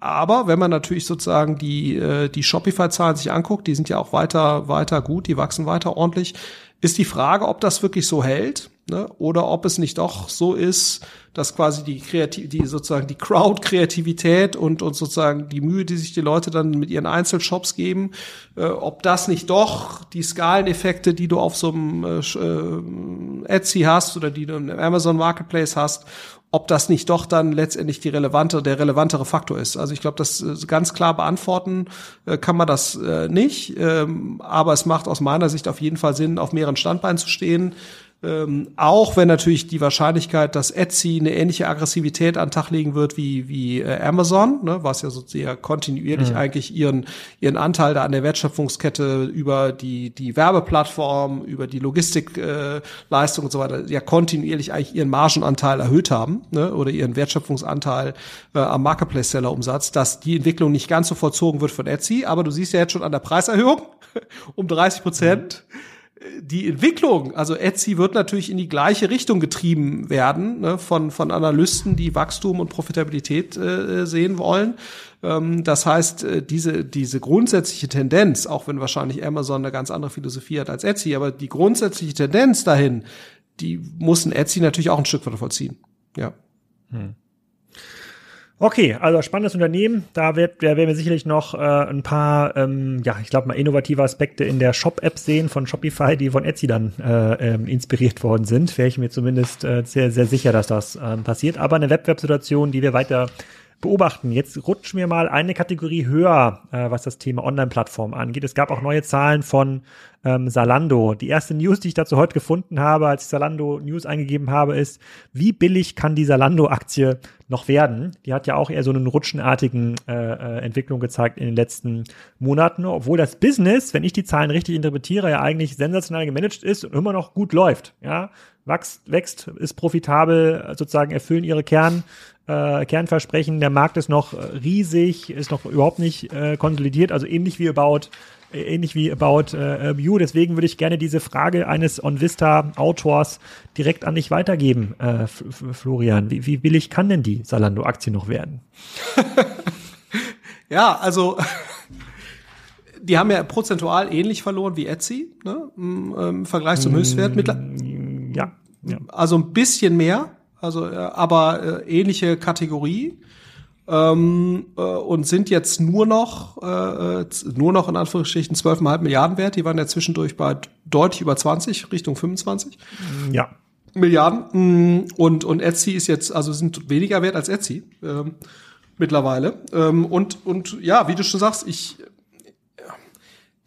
Aber wenn man natürlich sozusagen die, äh, die Shopify-Zahlen sich anguckt, die sind ja auch weiter, weiter gut, die wachsen weiter ordentlich, ist die Frage, ob das wirklich so hält ne? oder ob es nicht doch so ist, dass quasi die Kreativ die sozusagen die Crowd-Kreativität und, und sozusagen die Mühe, die sich die Leute dann mit ihren Einzelshops geben, äh, ob das nicht doch die Skaleneffekte, die du auf so einem äh, äh, Etsy hast oder die du im Amazon Marketplace hast, ob das nicht doch dann letztendlich die relevante, der relevantere Faktor ist. Also ich glaube, das äh, ganz klar beantworten äh, kann man das nicht, ähm, aber es macht aus meiner Sicht auf jeden Fall Sinn, auf mehreren Standbeinen zu stehen. Ähm, auch wenn natürlich die Wahrscheinlichkeit, dass Etsy eine ähnliche Aggressivität an den Tag legen wird wie, wie äh, Amazon, ne, was ja so sehr kontinuierlich mhm. eigentlich ihren, ihren Anteil da an der Wertschöpfungskette über die, die Werbeplattform, über die Logistikleistung äh, und so weiter, ja kontinuierlich eigentlich ihren Margenanteil erhöht haben, ne, oder ihren Wertschöpfungsanteil äh, am Marketplace-Seller-Umsatz, dass die Entwicklung nicht ganz so vollzogen wird von Etsy, aber du siehst ja jetzt schon an der Preiserhöhung um 30 Prozent. Mhm die Entwicklung, also Etsy wird natürlich in die gleiche Richtung getrieben werden ne, von, von Analysten, die Wachstum und Profitabilität äh, sehen wollen. Ähm, das heißt, äh, diese, diese grundsätzliche Tendenz, auch wenn wahrscheinlich Amazon eine ganz andere Philosophie hat als Etsy, aber die grundsätzliche Tendenz dahin, die muss ein Etsy natürlich auch ein Stück weit vollziehen. Ja. Hm. Okay, also spannendes Unternehmen. Da, wird, da werden wir sicherlich noch äh, ein paar, ähm, ja, ich glaube mal innovative Aspekte in der Shop-App sehen von Shopify, die von Etsy dann äh, ähm, inspiriert worden sind. Wäre ich mir zumindest äh, sehr, sehr sicher, dass das äh, passiert. Aber eine Wettbewerbssituation, die wir weiter beobachten. Jetzt rutschen wir mal eine Kategorie höher, äh, was das Thema Online-Plattform angeht. Es gab auch neue Zahlen von ähm, Salando. Die erste News, die ich dazu heute gefunden habe, als ich Salando News eingegeben habe, ist, wie billig kann die Salando-Aktie noch werden? Die hat ja auch eher so einen rutschenartigen äh, äh, Entwicklung gezeigt in den letzten Monaten, obwohl das Business, wenn ich die Zahlen richtig interpretiere, ja eigentlich sensationell gemanagt ist und immer noch gut läuft. Ja, wächst, wächst, ist profitabel, sozusagen erfüllen ihre Kern, äh, Kernversprechen. Der Markt ist noch riesig, ist noch überhaupt nicht äh, konsolidiert, also ähnlich wie About äh, ähnlich wie About äh, View. Deswegen würde ich gerne diese Frage eines OnVista-Autors direkt an dich weitergeben, äh, Florian. Wie, wie billig kann denn die Salando-Aktie noch werden? ja, also die haben ja prozentual ähnlich verloren wie Etsy, ne? Im, im Vergleich zum Höchstwert. Mm, ja, ja. Also ein bisschen mehr, also äh, aber äh, ähnliche Kategorie. ähm, äh, und sind jetzt nur noch, äh, nur noch in Anführungsstrichen 12,5 Milliarden wert. Die waren ja zwischendurch bei deutlich über 20, Richtung 25. Ja. Milliarden. Und, und Etsy ist jetzt, also sind weniger wert als Etsy ähm, mittlerweile. Ähm, und, und ja, wie du schon sagst, ich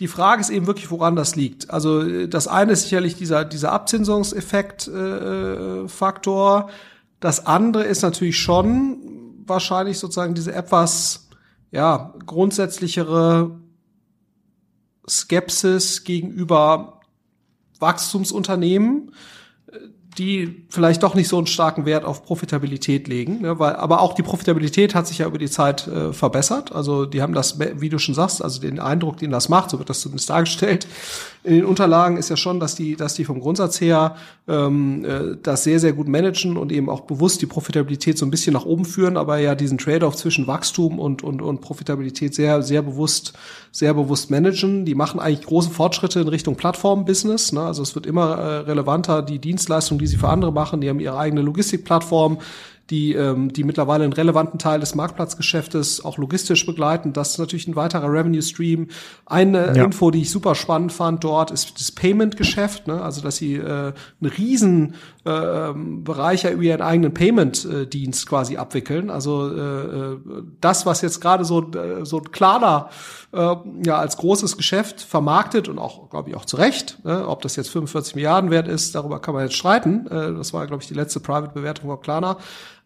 die Frage ist eben wirklich, woran das liegt. Also das eine ist sicherlich dieser, dieser Abzinsungseffekt äh, Faktor. Das andere ist natürlich schon wahrscheinlich sozusagen diese etwas ja, grundsätzlichere Skepsis gegenüber Wachstumsunternehmen, die vielleicht doch nicht so einen starken Wert auf Profitabilität legen, ne, weil aber auch die Profitabilität hat sich ja über die Zeit äh, verbessert. Also die haben das, wie du schon sagst, also den Eindruck, den das macht, so wird das zumindest dargestellt, in den Unterlagen ist ja schon, dass die, dass die vom Grundsatz her ähm, äh, das sehr, sehr gut managen und eben auch bewusst die Profitabilität so ein bisschen nach oben führen, aber ja diesen Trade-off zwischen Wachstum und, und, und Profitabilität sehr, sehr bewusst, sehr bewusst managen. Die machen eigentlich große Fortschritte in Richtung Plattform-Business. Ne? Also es wird immer äh, relevanter, die Dienstleistung, die sie für andere machen. Die haben ihre eigene Logistikplattform die, ähm, die mittlerweile einen relevanten Teil des Marktplatzgeschäftes auch logistisch begleiten. Das ist natürlich ein weiterer Revenue Stream. Eine ja. Info, die ich super spannend fand dort, ist das Payment-Geschäft. Ne? Also, dass sie äh, einen riesen äh, Bereich ja über ihren eigenen Payment-Dienst quasi abwickeln. Also äh, äh, das, was jetzt gerade so, äh, so ein Klarna äh, ja als großes Geschäft vermarktet und auch, glaube ich, auch zu Recht. Ne? Ob das jetzt 45 Milliarden wert ist, darüber kann man jetzt streiten. Äh, das war, glaube ich, die letzte Private-Bewertung von Klarna.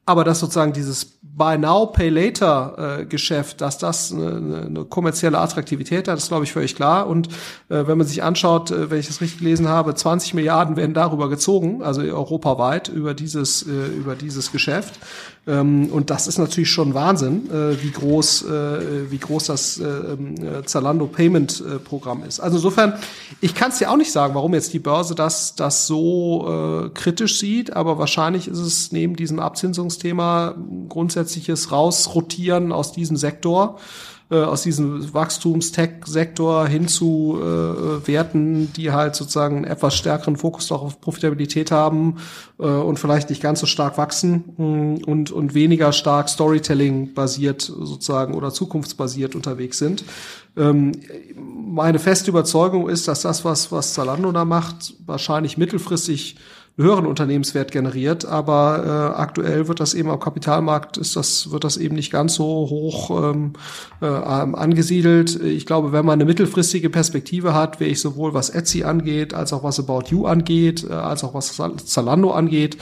Aber dass sozusagen dieses Buy Now, Pay Later äh, Geschäft, dass das eine, eine kommerzielle Attraktivität hat, ist glaube ich völlig klar. Und äh, wenn man sich anschaut, äh, wenn ich das richtig gelesen habe, 20 Milliarden werden darüber gezogen, also europaweit über dieses äh, über dieses Geschäft. Ähm, und das ist natürlich schon Wahnsinn, äh, wie groß äh, wie groß das äh, äh Zalando Payment äh, Programm ist. Also insofern, ich kann es dir auch nicht sagen, warum jetzt die Börse das das so äh, kritisch sieht, aber wahrscheinlich ist es neben diesem Abzinsungs Thema grundsätzliches Rausrotieren aus diesem Sektor, äh, aus diesem Wachstums-Tech-Sektor hin zu äh, Werten, die halt sozusagen einen etwas stärkeren Fokus auch auf Profitabilität haben äh, und vielleicht nicht ganz so stark wachsen mm, und, und weniger stark Storytelling-basiert sozusagen oder zukunftsbasiert unterwegs sind. Ähm, meine feste Überzeugung ist, dass das, was, was Zalando da macht, wahrscheinlich mittelfristig höheren Unternehmenswert generiert, aber äh, aktuell wird das eben am Kapitalmarkt ist das wird das eben nicht ganz so hoch ähm, äh, angesiedelt. Ich glaube, wenn man eine mittelfristige Perspektive hat, wäre ich sowohl was Etsy angeht, als auch was About You angeht, äh, als auch was Zalando angeht,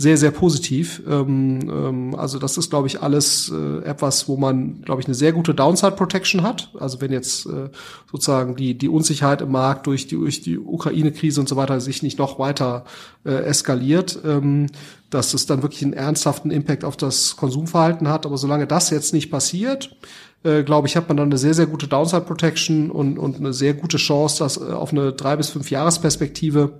sehr, sehr positiv. Ähm, ähm, also das ist, glaube ich, alles äh, etwas, wo man, glaube ich, eine sehr gute Downside Protection hat. Also wenn jetzt äh, sozusagen die, die Unsicherheit im Markt durch die, durch die Ukraine-Krise und so weiter sich nicht noch weiter äh, eskaliert, ähm, dass es dann wirklich einen ernsthaften Impact auf das Konsumverhalten hat. Aber solange das jetzt nicht passiert, äh, glaube ich, hat man dann eine sehr, sehr gute Downside Protection und, und eine sehr gute Chance, dass äh, auf eine drei bis fünf Jahresperspektive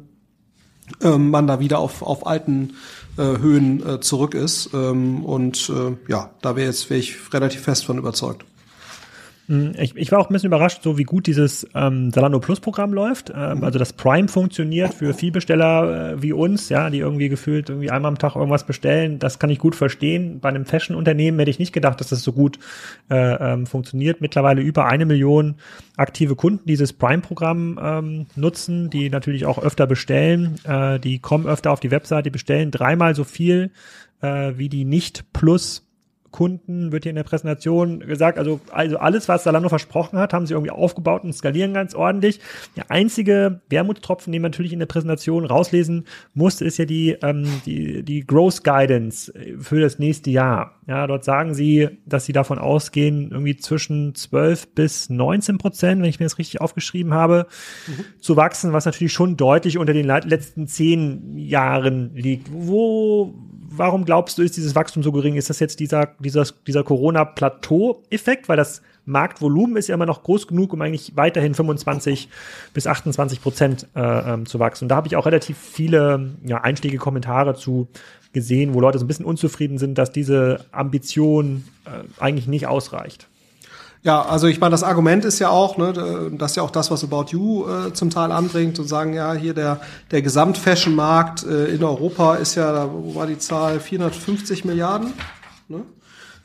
äh, man da wieder auf, auf alten äh, Höhen äh, zurück ist. Ähm, und äh, ja, da wäre jetzt wäre ich relativ fest von überzeugt. Hm, ich, ich war auch ein bisschen überrascht, so wie gut dieses ähm, Salando Plus Programm läuft. Ähm, mhm. Also das Prime funktioniert für Vielbesteller äh, wie uns, ja, die irgendwie gefühlt irgendwie einmal am Tag irgendwas bestellen. Das kann ich gut verstehen. Bei einem Fashion-Unternehmen hätte ich nicht gedacht, dass das so gut äh, ähm, funktioniert. Mittlerweile über eine Million aktive Kunden dieses Prime-Programm ähm, nutzen, die natürlich auch öfter bestellen. Äh, die kommen öfter auf die Website, die bestellen dreimal so viel äh, wie die Nicht-Plus Kunden wird hier in der Präsentation gesagt, also, also alles, was Salando versprochen hat, haben sie irgendwie aufgebaut und skalieren ganz ordentlich. Der einzige Wermutstropfen, den man natürlich in der Präsentation rauslesen muss, ist ja die, ähm, die, die Growth Guidance für das nächste Jahr. Ja, dort sagen sie, dass sie davon ausgehen, irgendwie zwischen 12 bis 19 Prozent, wenn ich mir das richtig aufgeschrieben habe, mhm. zu wachsen, was natürlich schon deutlich unter den letzten zehn Jahren liegt. Wo, warum glaubst du, ist dieses Wachstum so gering? Ist das jetzt dieser, dieser, dieser Corona-Plateau-Effekt? Weil das Marktvolumen ist ja immer noch groß genug, um eigentlich weiterhin 25 bis 28 Prozent äh, ähm, zu wachsen. Und da habe ich auch relativ viele ja, einschlägige Kommentare zu gesehen, wo Leute so ein bisschen unzufrieden sind, dass diese Ambition äh, eigentlich nicht ausreicht. Ja, also ich meine, das Argument ist ja auch, ne, das ist ja auch das, was About You äh, zum Teil anbringt und sagen, ja, hier der, der Gesamtfashion-Markt äh, in Europa ist ja, wo war die Zahl, 450 Milliarden. Ne?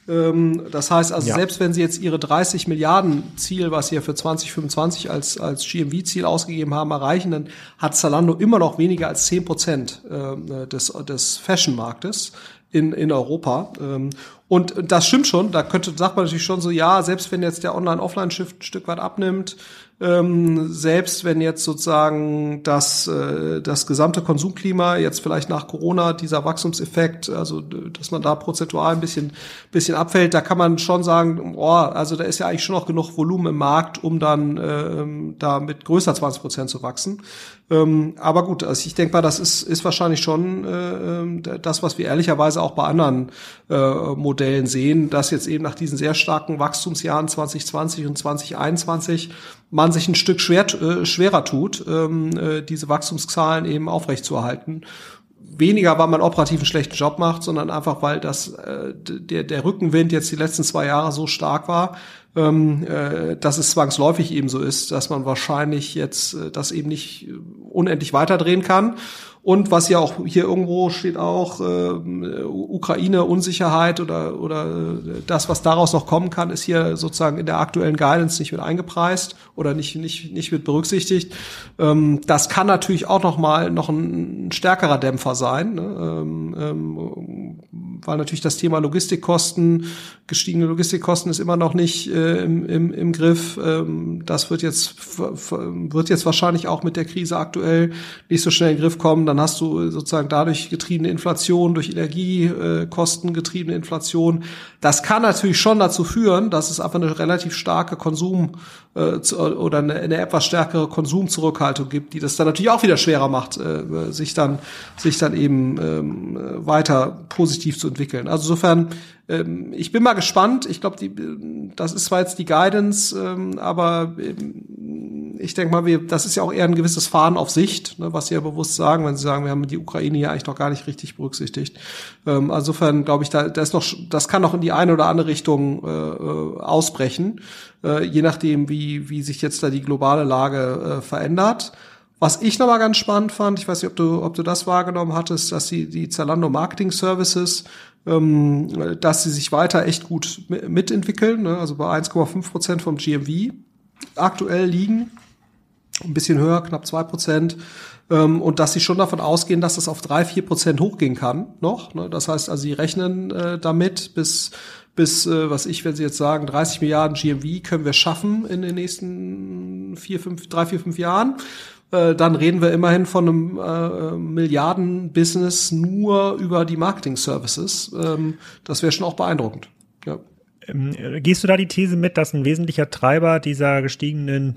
Ähm, das heißt also, ja. selbst wenn sie jetzt ihre 30 Milliarden Ziel, was sie ja für 2025 als, als GMV-Ziel ausgegeben haben, erreichen, dann hat Zalando immer noch weniger als 10 Prozent äh, des, des Fashion-Marktes in, in Europa. Ähm, und das stimmt schon, da könnte, sagt man natürlich schon so, ja, selbst wenn jetzt der Online-Offline-Shift ein Stück weit abnimmt, ähm, selbst wenn jetzt sozusagen das, äh, das gesamte Konsumklima jetzt vielleicht nach Corona, dieser Wachstumseffekt, also dass man da prozentual ein bisschen, bisschen abfällt, da kann man schon sagen, oh, also da ist ja eigentlich schon noch genug Volumen im Markt, um dann äh, da mit größer 20 Prozent zu wachsen. Ähm, aber gut, also ich denke mal, das ist, ist wahrscheinlich schon äh, ähm, das, was wir ehrlicherweise auch bei anderen äh, Modellen sehen, dass jetzt eben nach diesen sehr starken Wachstumsjahren 2020 und 2021 man sich ein Stück schwer, äh, schwerer tut, ähm, äh, diese Wachstumszahlen eben aufrechtzuerhalten weniger, weil man operativ einen schlechten Job macht, sondern einfach, weil das äh, der, der Rückenwind jetzt die letzten zwei Jahre so stark war, ähm, äh, dass es zwangsläufig eben so ist, dass man wahrscheinlich jetzt äh, das eben nicht unendlich weiterdrehen kann. Und was ja auch hier irgendwo steht auch, äh, Ukraine, Unsicherheit oder, oder äh, das, was daraus noch kommen kann, ist hier sozusagen in der aktuellen Guidance nicht mit eingepreist oder nicht, nicht, nicht mit berücksichtigt. Ähm, das kann natürlich auch noch mal noch ein stärkerer Dämpfer sein, ne? ähm, ähm, weil natürlich das Thema Logistikkosten, gestiegene Logistikkosten ist immer noch nicht äh, im, im, im Griff. Ähm, das wird jetzt, wird jetzt wahrscheinlich auch mit der Krise aktuell nicht so schnell in den Griff kommen. Dann hast du sozusagen dadurch getriebene Inflation, durch Energiekosten getriebene Inflation. Das kann natürlich schon dazu führen, dass es einfach eine relativ starke Konsum äh, oder eine, eine etwas stärkere Konsumzurückhaltung gibt, die das dann natürlich auch wieder schwerer macht, äh, sich dann sich dann eben ähm, weiter positiv zu entwickeln. Also insofern ähm, ich bin mal gespannt. Ich glaube, das ist zwar jetzt die Guidance, ähm, aber ähm, ich denke mal, wir, das ist ja auch eher ein gewisses Fahren auf Sicht, ne, was Sie ja bewusst sagen, wenn Sie sagen, wir haben die Ukraine hier eigentlich noch gar nicht richtig berücksichtigt. Ähm, insofern glaube ich, da, da ist noch, das kann noch in die eine oder andere Richtung äh, äh, ausbrechen, äh, je nachdem, wie, wie sich jetzt da die globale Lage äh, verändert. Was ich nochmal ganz spannend fand, ich weiß nicht, ob du, ob du das wahrgenommen hattest, dass die, die Zalando Marketing Services ähm, dass sie sich weiter echt gut mitentwickeln, ne? also bei 1,5 Prozent vom GMV aktuell liegen, ein bisschen höher, knapp zwei Prozent. Ähm, und dass sie schon davon ausgehen, dass das auf drei, vier Prozent hochgehen kann noch. Ne? Das heißt, also sie rechnen äh, damit bis bis, äh, was ich, wenn Sie jetzt sagen, 30 Milliarden GMV können wir schaffen in den nächsten vier, fünf, drei, vier, fünf Jahren. Äh, dann reden wir immerhin von einem äh, Milliarden-Business nur über die Marketing-Services. Ähm, das wäre schon auch beeindruckend. Ja. Ähm, gehst du da die These mit, dass ein wesentlicher Treiber dieser gestiegenen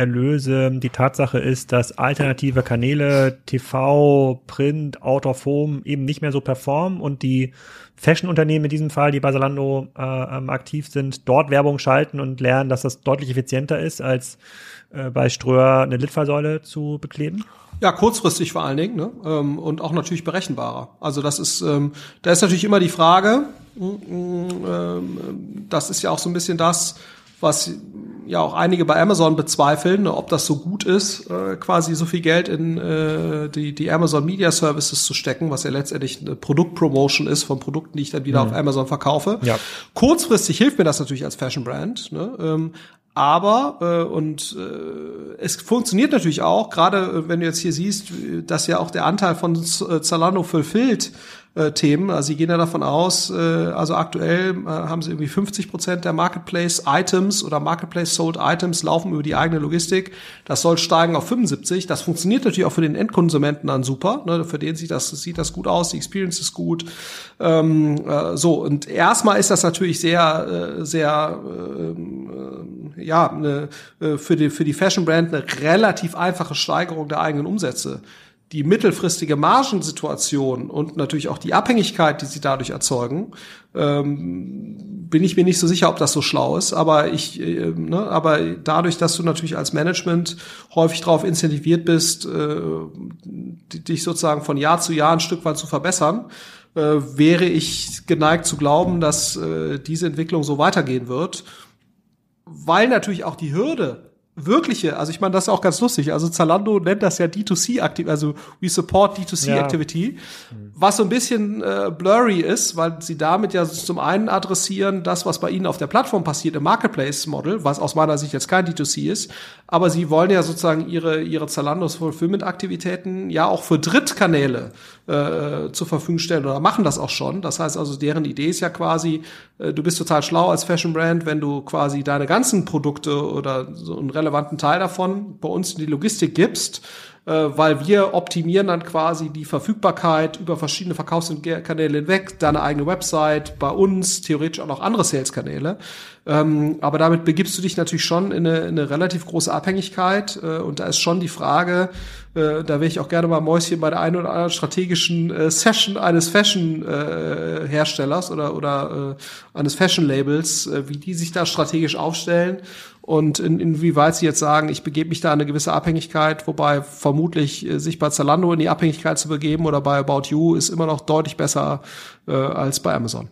Marketing-Erlöse die Tatsache ist, dass alternative Kanäle, TV, Print, Out of Home eben nicht mehr so performen und die Fashion-Unternehmen in diesem Fall, die bei Zalando äh, ähm, aktiv sind, dort Werbung schalten und lernen, dass das deutlich effizienter ist als äh, bei Ströer eine Litfaßsäule zu bekleben? Ja, kurzfristig vor allen Dingen ne? Ähm, und auch natürlich berechenbarer. Also das ist, ähm, da ist natürlich immer die Frage, mm, mm, ähm, das ist ja auch so ein bisschen das, was ja auch einige bei Amazon bezweifeln, ob das so gut ist, äh, quasi so viel Geld in äh, die, die Amazon Media Services zu stecken, was ja letztendlich eine Produktpromotion ist von Produkten, die ich dann wieder mhm. auf Amazon verkaufe. Ja. Kurzfristig hilft mir das natürlich als Fashion Brand, ne? ähm, aber, äh, und äh, es funktioniert natürlich auch, gerade äh, wenn du jetzt hier siehst, dass ja auch der Anteil von äh, Zalando fulfilled äh, Themen. Also sie gehen ja davon aus, äh, also aktuell äh, haben sie irgendwie 50 Prozent der Marketplace-Items oder Marketplace-Sold-Items laufen über die eigene Logistik. Das soll steigen auf 75. Das funktioniert natürlich auch für den Endkonsumenten dann super. Ne? Für den sieht das, sieht das gut aus, die Experience ist gut. Ähm, äh, so, und erstmal ist das natürlich sehr, äh, sehr, äh, ja, äh, für die, für die Fashion-Brand eine relativ einfache Steigerung der eigenen Umsätze die mittelfristige Margensituation und natürlich auch die Abhängigkeit, die sie dadurch erzeugen, ähm, bin ich mir nicht so sicher, ob das so schlau ist. Aber ich, äh, ne, aber dadurch, dass du natürlich als Management häufig darauf incentiviert bist, äh, dich sozusagen von Jahr zu Jahr ein Stück weit zu verbessern, äh, wäre ich geneigt zu glauben, dass äh, diese Entwicklung so weitergehen wird, weil natürlich auch die Hürde wirkliche, also ich meine, das ist auch ganz lustig. Also Zalando nennt das ja D2C aktiv, also we support D2C ja. Activity, was so ein bisschen äh, blurry ist, weil sie damit ja zum einen adressieren das, was bei ihnen auf der Plattform passiert im Marketplace Model, was aus meiner Sicht jetzt kein D2C ist, aber sie wollen ja sozusagen ihre ihre Zalandos Fulfillment Aktivitäten ja auch für Drittkanäle äh, zur Verfügung stellen oder machen das auch schon. Das heißt also, deren Idee ist ja quasi, äh, du bist total schlau als Fashion Brand, wenn du quasi deine ganzen Produkte oder so einen relevanten Teil davon bei uns in die Logistik gibst weil wir optimieren dann quasi die Verfügbarkeit über verschiedene Verkaufskanäle hinweg, deine eigene Website, bei uns, theoretisch auch noch andere Sales-Kanäle. Ähm, aber damit begibst du dich natürlich schon in eine, in eine relativ große Abhängigkeit äh, und da ist schon die Frage, äh, da wäre ich auch gerne mal Mäuschen bei der einen oder anderen strategischen äh, Session eines Fashion-Herstellers äh, oder, oder äh, eines Fashion-Labels, äh, wie die sich da strategisch aufstellen und in, inwieweit sie jetzt sagen, ich begebe mich da in eine gewisse Abhängigkeit, wobei vermutlich äh, sich bei Zalando in die Abhängigkeit zu begeben oder bei About You ist immer noch deutlich besser äh, als bei Amazon.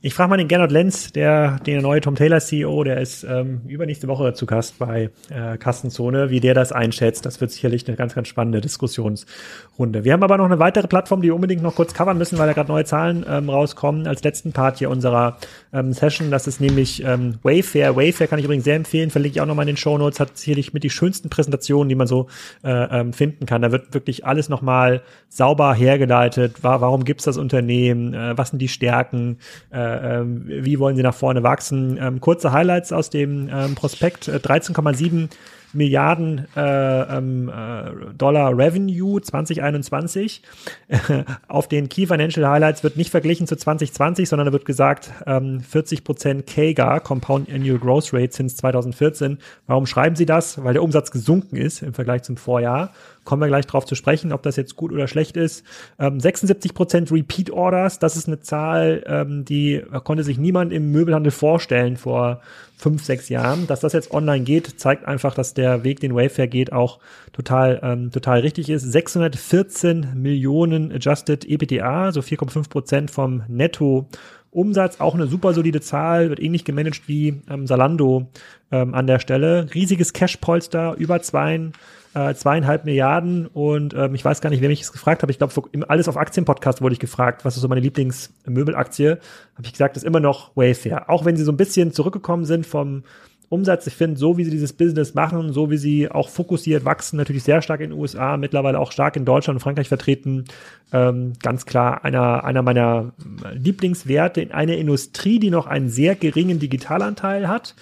Ich frage mal den Gernot Lenz, der, der neue Tom Taylor CEO, der ist ähm, übernächste Woche zu Gast bei äh, Kassenzone, wie der das einschätzt. Das wird sicherlich eine ganz, ganz spannende Diskussionsrunde. Wir haben aber noch eine weitere Plattform, die wir unbedingt noch kurz covern müssen, weil da gerade neue Zahlen ähm, rauskommen. Als letzten Part hier unserer ähm, Session, das ist nämlich ähm, Wayfair. Wayfair kann ich übrigens sehr empfehlen, verlinke ich auch nochmal in den Show Notes, hat sicherlich mit die schönsten Präsentationen, die man so äh, ähm, finden kann. Da wird wirklich alles nochmal sauber hergeleitet. War, warum gibt's das Unternehmen? Äh, was sind die Stärken? Äh, ähm, wie wollen sie nach vorne wachsen. Ähm, kurze Highlights aus dem ähm, Prospekt, 13,7 äh, Milliarden äh, ähm, äh, Dollar Revenue 2021. Auf den Key Financial Highlights wird nicht verglichen zu 2020, sondern da wird gesagt, ähm, 40 Prozent KGAR, Compound Annual Growth Rate since 2014. Warum schreiben Sie das? Weil der Umsatz gesunken ist im Vergleich zum Vorjahr. Kommen wir gleich drauf zu sprechen, ob das jetzt gut oder schlecht ist. Ähm, 76 Prozent Repeat Orders, das ist eine Zahl, ähm, die konnte sich niemand im Möbelhandel vorstellen vor fünf, sechs Jahren. Dass das jetzt online geht, zeigt einfach, dass der Weg, den Wayfair geht, auch total, ähm, total richtig ist. 614 Millionen Adjusted EBITDA, so 4,5 Prozent vom Netto. Umsatz, auch eine super solide Zahl, wird ähnlich gemanagt wie ähm, Salando ähm, an der Stelle. Riesiges Cash-Polster, über zwei, äh, zweieinhalb Milliarden und ähm, ich weiß gar nicht, wer mich das gefragt hat. Ich glaube, alles auf Aktienpodcast wurde ich gefragt, was ist so meine Lieblingsmöbelaktie. Habe ich gesagt, ist immer noch Wayfair. Auch wenn sie so ein bisschen zurückgekommen sind vom Umsatz. Ich finde, so wie sie dieses Business machen, so wie sie auch fokussiert wachsen, natürlich sehr stark in den USA, mittlerweile auch stark in Deutschland und Frankreich vertreten, ähm, ganz klar einer, einer meiner Lieblingswerte in einer Industrie, die noch einen sehr geringen Digitalanteil hat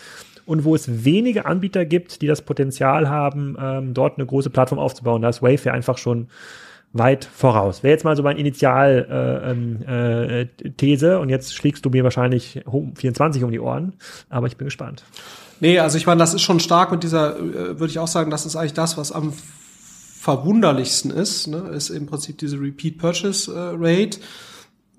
und wo es wenige Anbieter gibt, die das Potenzial haben, ähm, dort eine große Plattform aufzubauen. Da ist Wayfair einfach schon weit voraus. Wäre jetzt mal so mein Initial-These äh, äh, These und jetzt schlägst du mir wahrscheinlich 24 um die Ohren, aber ich bin gespannt. Nee, also ich meine, das ist schon stark und dieser, äh, würde ich auch sagen, das ist eigentlich das, was am verwunderlichsten ist, ne, ist im Prinzip diese Repeat Purchase äh, Rate.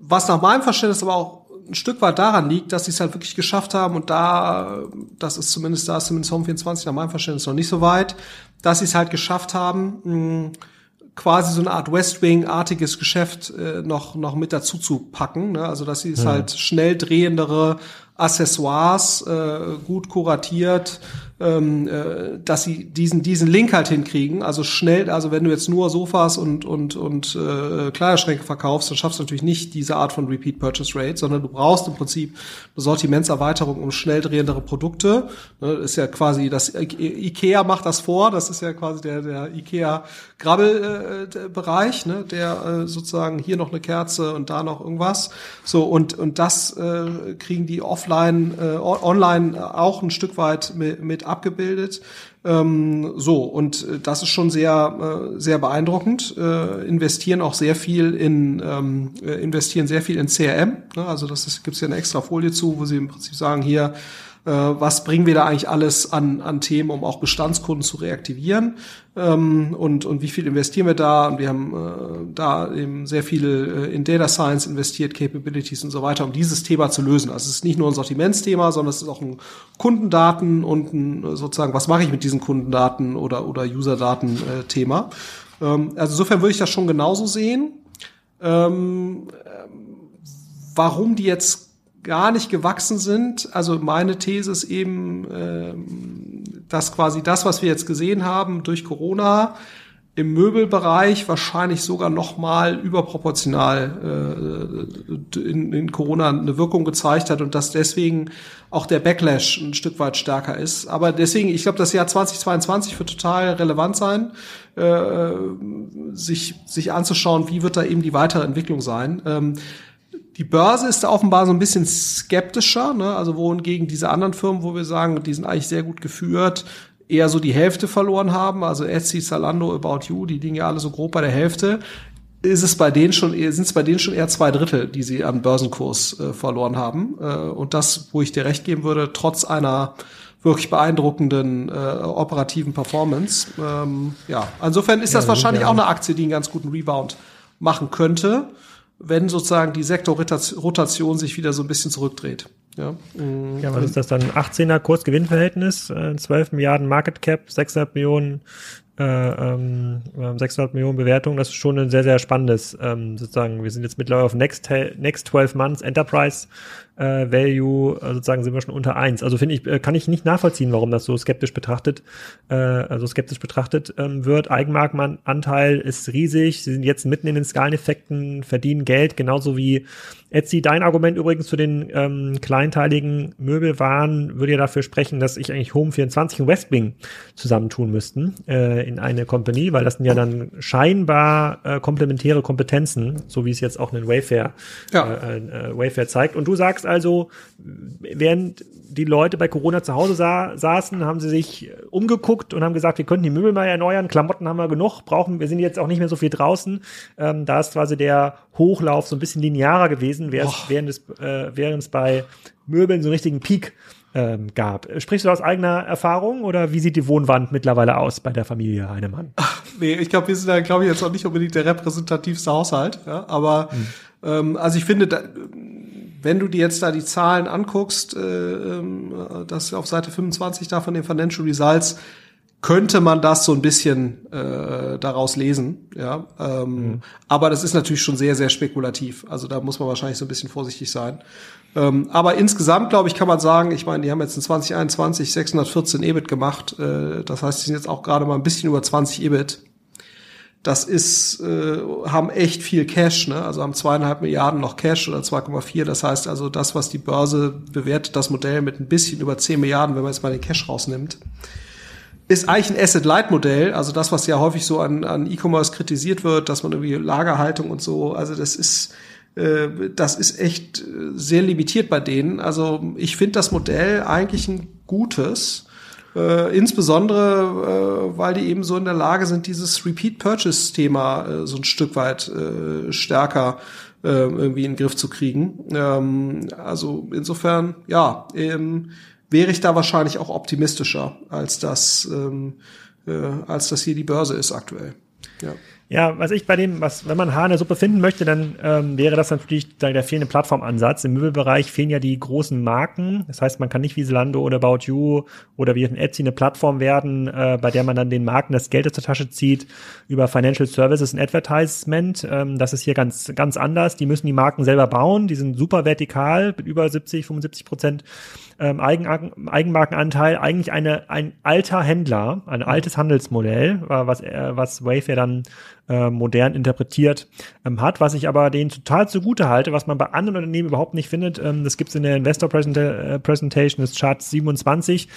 Was nach meinem Verständnis aber auch ein Stück weit daran liegt, dass sie es halt wirklich geschafft haben und da, das ist zumindest, da ist zumindest Home 24 nach meinem Verständnis noch nicht so weit, dass sie es halt geschafft haben, mh, quasi so eine Art West Wing-artiges Geschäft äh, noch, noch mit dazu zu packen. Ne? Also dass sie es ja. halt schnell drehendere Accessoires äh, gut kuratiert ähm, äh, dass sie diesen diesen Link halt hinkriegen. Also schnell, also wenn du jetzt nur Sofas und und und äh, Kleiderschränke verkaufst, dann schaffst du natürlich nicht diese Art von Repeat Purchase Rate, sondern du brauchst im Prinzip eine Sortimentserweiterung um schnell drehendere Produkte. Ne, ist ja quasi das IKEA macht das vor. Das ist ja quasi der der IKEA Grabbelbereich, äh, ne, der äh, sozusagen hier noch eine Kerze und da noch irgendwas. So und und das äh, kriegen die offline äh, online auch ein Stück weit mit, mit abgebildet. Ähm, so, und äh, das ist schon sehr, äh, sehr beeindruckend. Äh, investieren auch sehr viel in, ähm, äh, investieren sehr viel in CRM. Ne? Also das gibt es ja eine extra Folie zu, wo sie im Prinzip sagen, hier, was bringen wir da eigentlich alles an, an Themen, um auch Bestandskunden zu reaktivieren ähm, und, und wie viel investieren wir da und wir haben äh, da eben sehr viel äh, in Data Science investiert, Capabilities und so weiter, um dieses Thema zu lösen. Also es ist nicht nur ein Sortimentsthema, sondern es ist auch ein Kundendaten und ein sozusagen, was mache ich mit diesen Kundendaten oder, oder Userdaten äh, Thema. Ähm, also insofern würde ich das schon genauso sehen. Ähm, warum die jetzt gar nicht gewachsen sind. Also meine These ist eben, ähm, dass quasi das, was wir jetzt gesehen haben durch Corona, im Möbelbereich wahrscheinlich sogar noch mal überproportional äh, in, in Corona eine Wirkung gezeigt hat und dass deswegen auch der Backlash ein Stück weit stärker ist. Aber deswegen, ich glaube, das Jahr 2022 wird total relevant sein, äh, sich, sich anzuschauen, wie wird da eben die weitere Entwicklung sein. Ähm, die Börse ist da offenbar so ein bisschen skeptischer, ne? also wohingegen diese anderen Firmen, wo wir sagen, die sind eigentlich sehr gut geführt, eher so die Hälfte verloren haben, also Etsy, Zalando, About You, die liegen ja alle so grob bei der Hälfte, ist es bei denen schon, sind es bei denen schon eher zwei Drittel, die sie an Börsenkurs äh, verloren haben. Äh, und das, wo ich dir recht geben würde, trotz einer wirklich beeindruckenden äh, operativen Performance. Ähm, ja, insofern ist ja, das wahrscheinlich ja. auch eine Aktie, die einen ganz guten Rebound machen könnte, wenn sozusagen die Sektorrotation sich wieder so ein bisschen zurückdreht. Ja, ja was ist das dann? 18er Kursgewinnverhältnis, äh, 12 Milliarden Market Cap, 600 Millionen äh, ähm, 600 Millionen Bewertungen, das ist schon ein sehr, sehr spannendes, ähm, sozusagen, wir sind jetzt mittlerweile auf Next, Next 12 Months Enterprise äh, Value, äh, sozusagen sind wir schon unter eins. Also finde ich, äh, kann ich nicht nachvollziehen, warum das so skeptisch betrachtet, äh, also skeptisch betrachtet ähm, wird. Eigenmarkenanteil ist riesig, sie sind jetzt mitten in den Skaleneffekten, verdienen Geld, genauso wie Etsy. Dein Argument übrigens für den ähm, kleinteiligen Möbelwaren würde ja dafür sprechen, dass ich eigentlich Home24 und Westwing zusammentun müssten äh, in eine Company, weil das sind ja dann scheinbar äh, komplementäre Kompetenzen, so wie es jetzt auch in Wayfair, ja. äh, äh, Wayfair zeigt. Und du sagst also, während die Leute bei Corona zu Hause sa saßen, haben sie sich umgeguckt und haben gesagt, wir könnten die Möbel mal erneuern, Klamotten haben wir genug, brauchen, wir sind jetzt auch nicht mehr so viel draußen. Ähm, da ist quasi der Hochlauf so ein bisschen linearer gewesen, während es, äh, während es bei Möbeln so einen richtigen Peak ähm, gab. Sprichst du aus eigener Erfahrung oder wie sieht die Wohnwand mittlerweile aus bei der Familie Heinemann? Ach, nee, ich glaube, wir sind da, glaube ich, jetzt auch nicht unbedingt der repräsentativste Haushalt, ja, aber hm. ähm, also ich finde, da, wenn du dir jetzt da die Zahlen anguckst, äh, ähm, das auf Seite 25 da von den Financial Results, könnte man das so ein bisschen äh, daraus lesen, ja. Ähm, mhm. Aber das ist natürlich schon sehr, sehr spekulativ. Also da muss man wahrscheinlich so ein bisschen vorsichtig sein. Ähm, aber insgesamt, glaube ich, kann man sagen, ich meine, die haben jetzt in 2021 614 EBIT gemacht. Äh, das heißt, die sind jetzt auch gerade mal ein bisschen über 20 EBIT das ist, äh, haben echt viel Cash, ne? also haben zweieinhalb Milliarden noch Cash oder 2,4. Das heißt also, das, was die Börse bewertet, das Modell mit ein bisschen über 10 Milliarden, wenn man jetzt mal den Cash rausnimmt, ist eigentlich ein Asset-Light-Modell. Also das, was ja häufig so an, an E-Commerce kritisiert wird, dass man irgendwie Lagerhaltung und so, also das ist, äh, das ist echt äh, sehr limitiert bei denen. Also ich finde das Modell eigentlich ein gutes. Äh, insbesondere, äh, weil die eben so in der Lage sind, dieses Repeat-Purchase-Thema äh, so ein Stück weit äh, stärker äh, irgendwie in den Griff zu kriegen. Ähm, also insofern, ja, ähm, wäre ich da wahrscheinlich auch optimistischer, als das, ähm, äh, als das hier die Börse ist aktuell. Ja. Ja, was ich bei dem, was, wenn man Haar in der Suppe finden möchte, dann ähm, wäre das natürlich der fehlende Plattformansatz. Im Möbelbereich fehlen ja die großen Marken. Das heißt, man kann nicht wie Zalando oder About You oder wie Etsy eine Plattform werden, äh, bei der man dann den Marken das Geld aus der Tasche zieht über Financial Services und Advertisement. Ähm, das ist hier ganz, ganz anders. Die müssen die Marken selber bauen. Die sind super vertikal mit über 70, 75 Prozent ähm, Eigen, Eigenmarkenanteil eigentlich eine, ein alter Händler, ein altes Handelsmodell, äh, was, äh, was Wayfair dann äh, modern interpretiert ähm, hat, was ich aber denen total zugute halte, was man bei anderen Unternehmen überhaupt nicht findet. Ähm, das gibt's in der Investor äh, Presentation des Charts 27.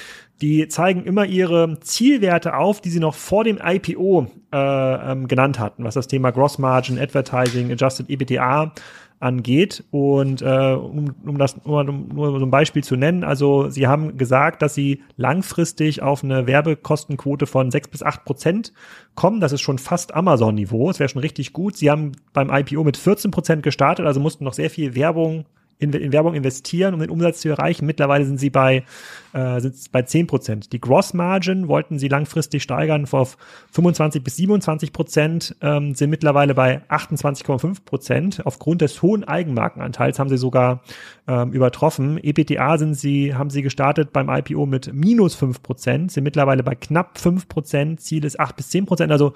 Die zeigen immer ihre Zielwerte auf, die sie noch vor dem IPO äh, ähm, genannt hatten, was das Thema Gross Margin, Advertising, Adjusted EBITDA angeht. Und äh, um, um das nur, nur so ein Beispiel zu nennen, also sie haben gesagt, dass sie langfristig auf eine Werbekostenquote von sechs bis acht Prozent kommen. Das ist schon fast Amazon-Niveau. Das wäre schon richtig gut. Sie haben beim IPO mit 14 Prozent gestartet, also mussten noch sehr viel Werbung in, in Werbung investieren, um den Umsatz zu erreichen. Mittlerweile sind sie bei, äh, sind bei 10 Prozent. Die Gross Margin wollten sie langfristig steigern auf 25 bis 27 Prozent, ähm, sind mittlerweile bei 28,5 Prozent. Aufgrund des hohen Eigenmarkenanteils haben sie sogar ähm, übertroffen. EPTA sind sie, haben sie gestartet beim IPO mit minus 5 Prozent, sind mittlerweile bei knapp 5 Prozent. Ziel ist 8 bis 10 Prozent. Also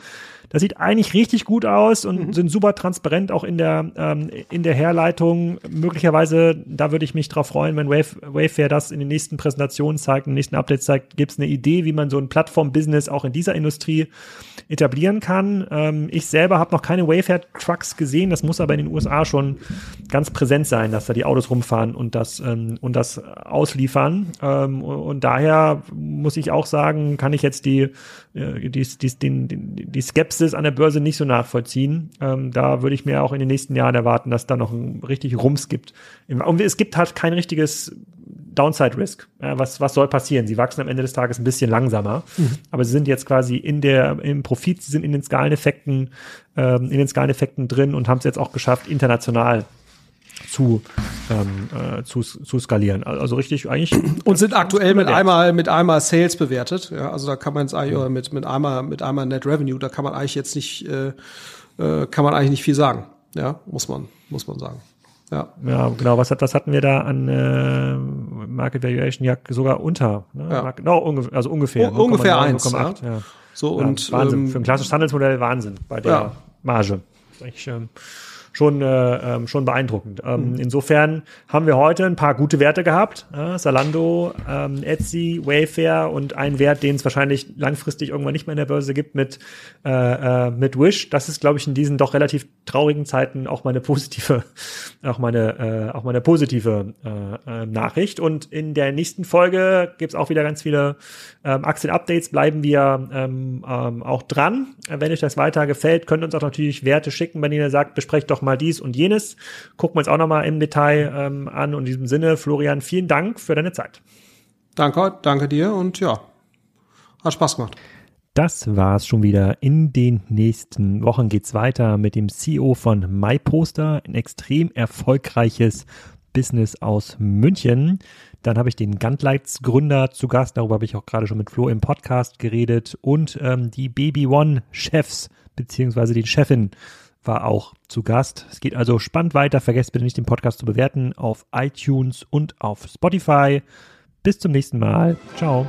das sieht eigentlich richtig gut aus und mhm. sind super transparent auch in der, ähm, in der Herleitung. Möglicherweise, da würde ich mich drauf freuen, wenn Wave, Wayfair das in den nächsten Präsentationen Präsentation zeigt, im nächsten Update zeigt, gibt es eine Idee, wie man so ein Plattform-Business auch in dieser Industrie etablieren kann. Ähm, ich selber habe noch keine Wayfair-Trucks gesehen. Das muss aber in den USA schon ganz präsent sein, dass da die Autos rumfahren und das, ähm, und das ausliefern. Ähm, und daher muss ich auch sagen, kann ich jetzt die, äh, die, die, die, die Skepsis an der Börse nicht so nachvollziehen. Ähm, da würde ich mir auch in den nächsten Jahren erwarten, dass da noch ein richtig Rums gibt. Und es gibt halt kein richtiges Downside Risk. Ja, was, was soll passieren? Sie wachsen am Ende des Tages ein bisschen langsamer, mhm. aber sie sind jetzt quasi in der, im Profit, sie sind in den Skaleneffekten, ähm, in den Skaleneffekten drin und haben es jetzt auch geschafft, international zu, ähm, äh, zu, zu skalieren. Also richtig eigentlich. Und sind aktuell mit einmal, mit einmal Sales bewertet. Ja, also da kann man jetzt eigentlich, oder mit, mit einmal, mit einmal Net Revenue, da kann man eigentlich jetzt nicht, äh, äh, kann man eigentlich nicht viel sagen. Ja, muss man, muss man sagen. Ja. ja, genau. Was, hat, was hatten wir da an äh, Market Valuation? Ja, sogar unter. Ne? Ja. Market, no, ungefähr, also ungefähr. U ungefähr 1. Ja. ja. So und Wahnsinn. Ähm, Für ein klassisches Handelsmodell Wahnsinn bei der. Marge. Das ist eigentlich, ähm, schon, äh, ähm, schon beeindruckend. Ähm, mhm. Insofern haben wir heute ein paar gute Werte gehabt. Äh, Salando, ähm, Etsy, Wayfair und ein Wert, den es wahrscheinlich langfristig irgendwann nicht mehr in der Börse gibt mit, äh, äh, mit Wish. Das ist, glaube ich, in diesen doch relativ traurigen Zeiten auch meine positive, auch meine, äh, auch meine positive äh, äh, Nachricht. Und in der nächsten Folge gibt's auch wieder ganz viele ähm, Aktien-Updates. Bleiben wir ähm, ähm, auch dran. Wenn euch das weiter gefällt, könnt ihr uns auch natürlich Werte schicken, wenn ihr sagt, besprecht doch mal dies und jenes. Gucken wir uns auch nochmal im Detail ähm, an. Und in diesem Sinne, Florian, vielen Dank für deine Zeit. Danke, danke dir und ja, hat Spaß gemacht. Das war's schon wieder. In den nächsten Wochen geht's weiter mit dem CEO von MyPoster, ein extrem erfolgreiches Business aus München. Dann habe ich den Gunlights Gründer zu Gast, darüber habe ich auch gerade schon mit Flo im Podcast geredet und ähm, die Baby One Chefs beziehungsweise die Chefin war auch zu Gast. Es geht also spannend weiter. Vergesst bitte nicht, den Podcast zu bewerten auf iTunes und auf Spotify. Bis zum nächsten Mal. Ciao.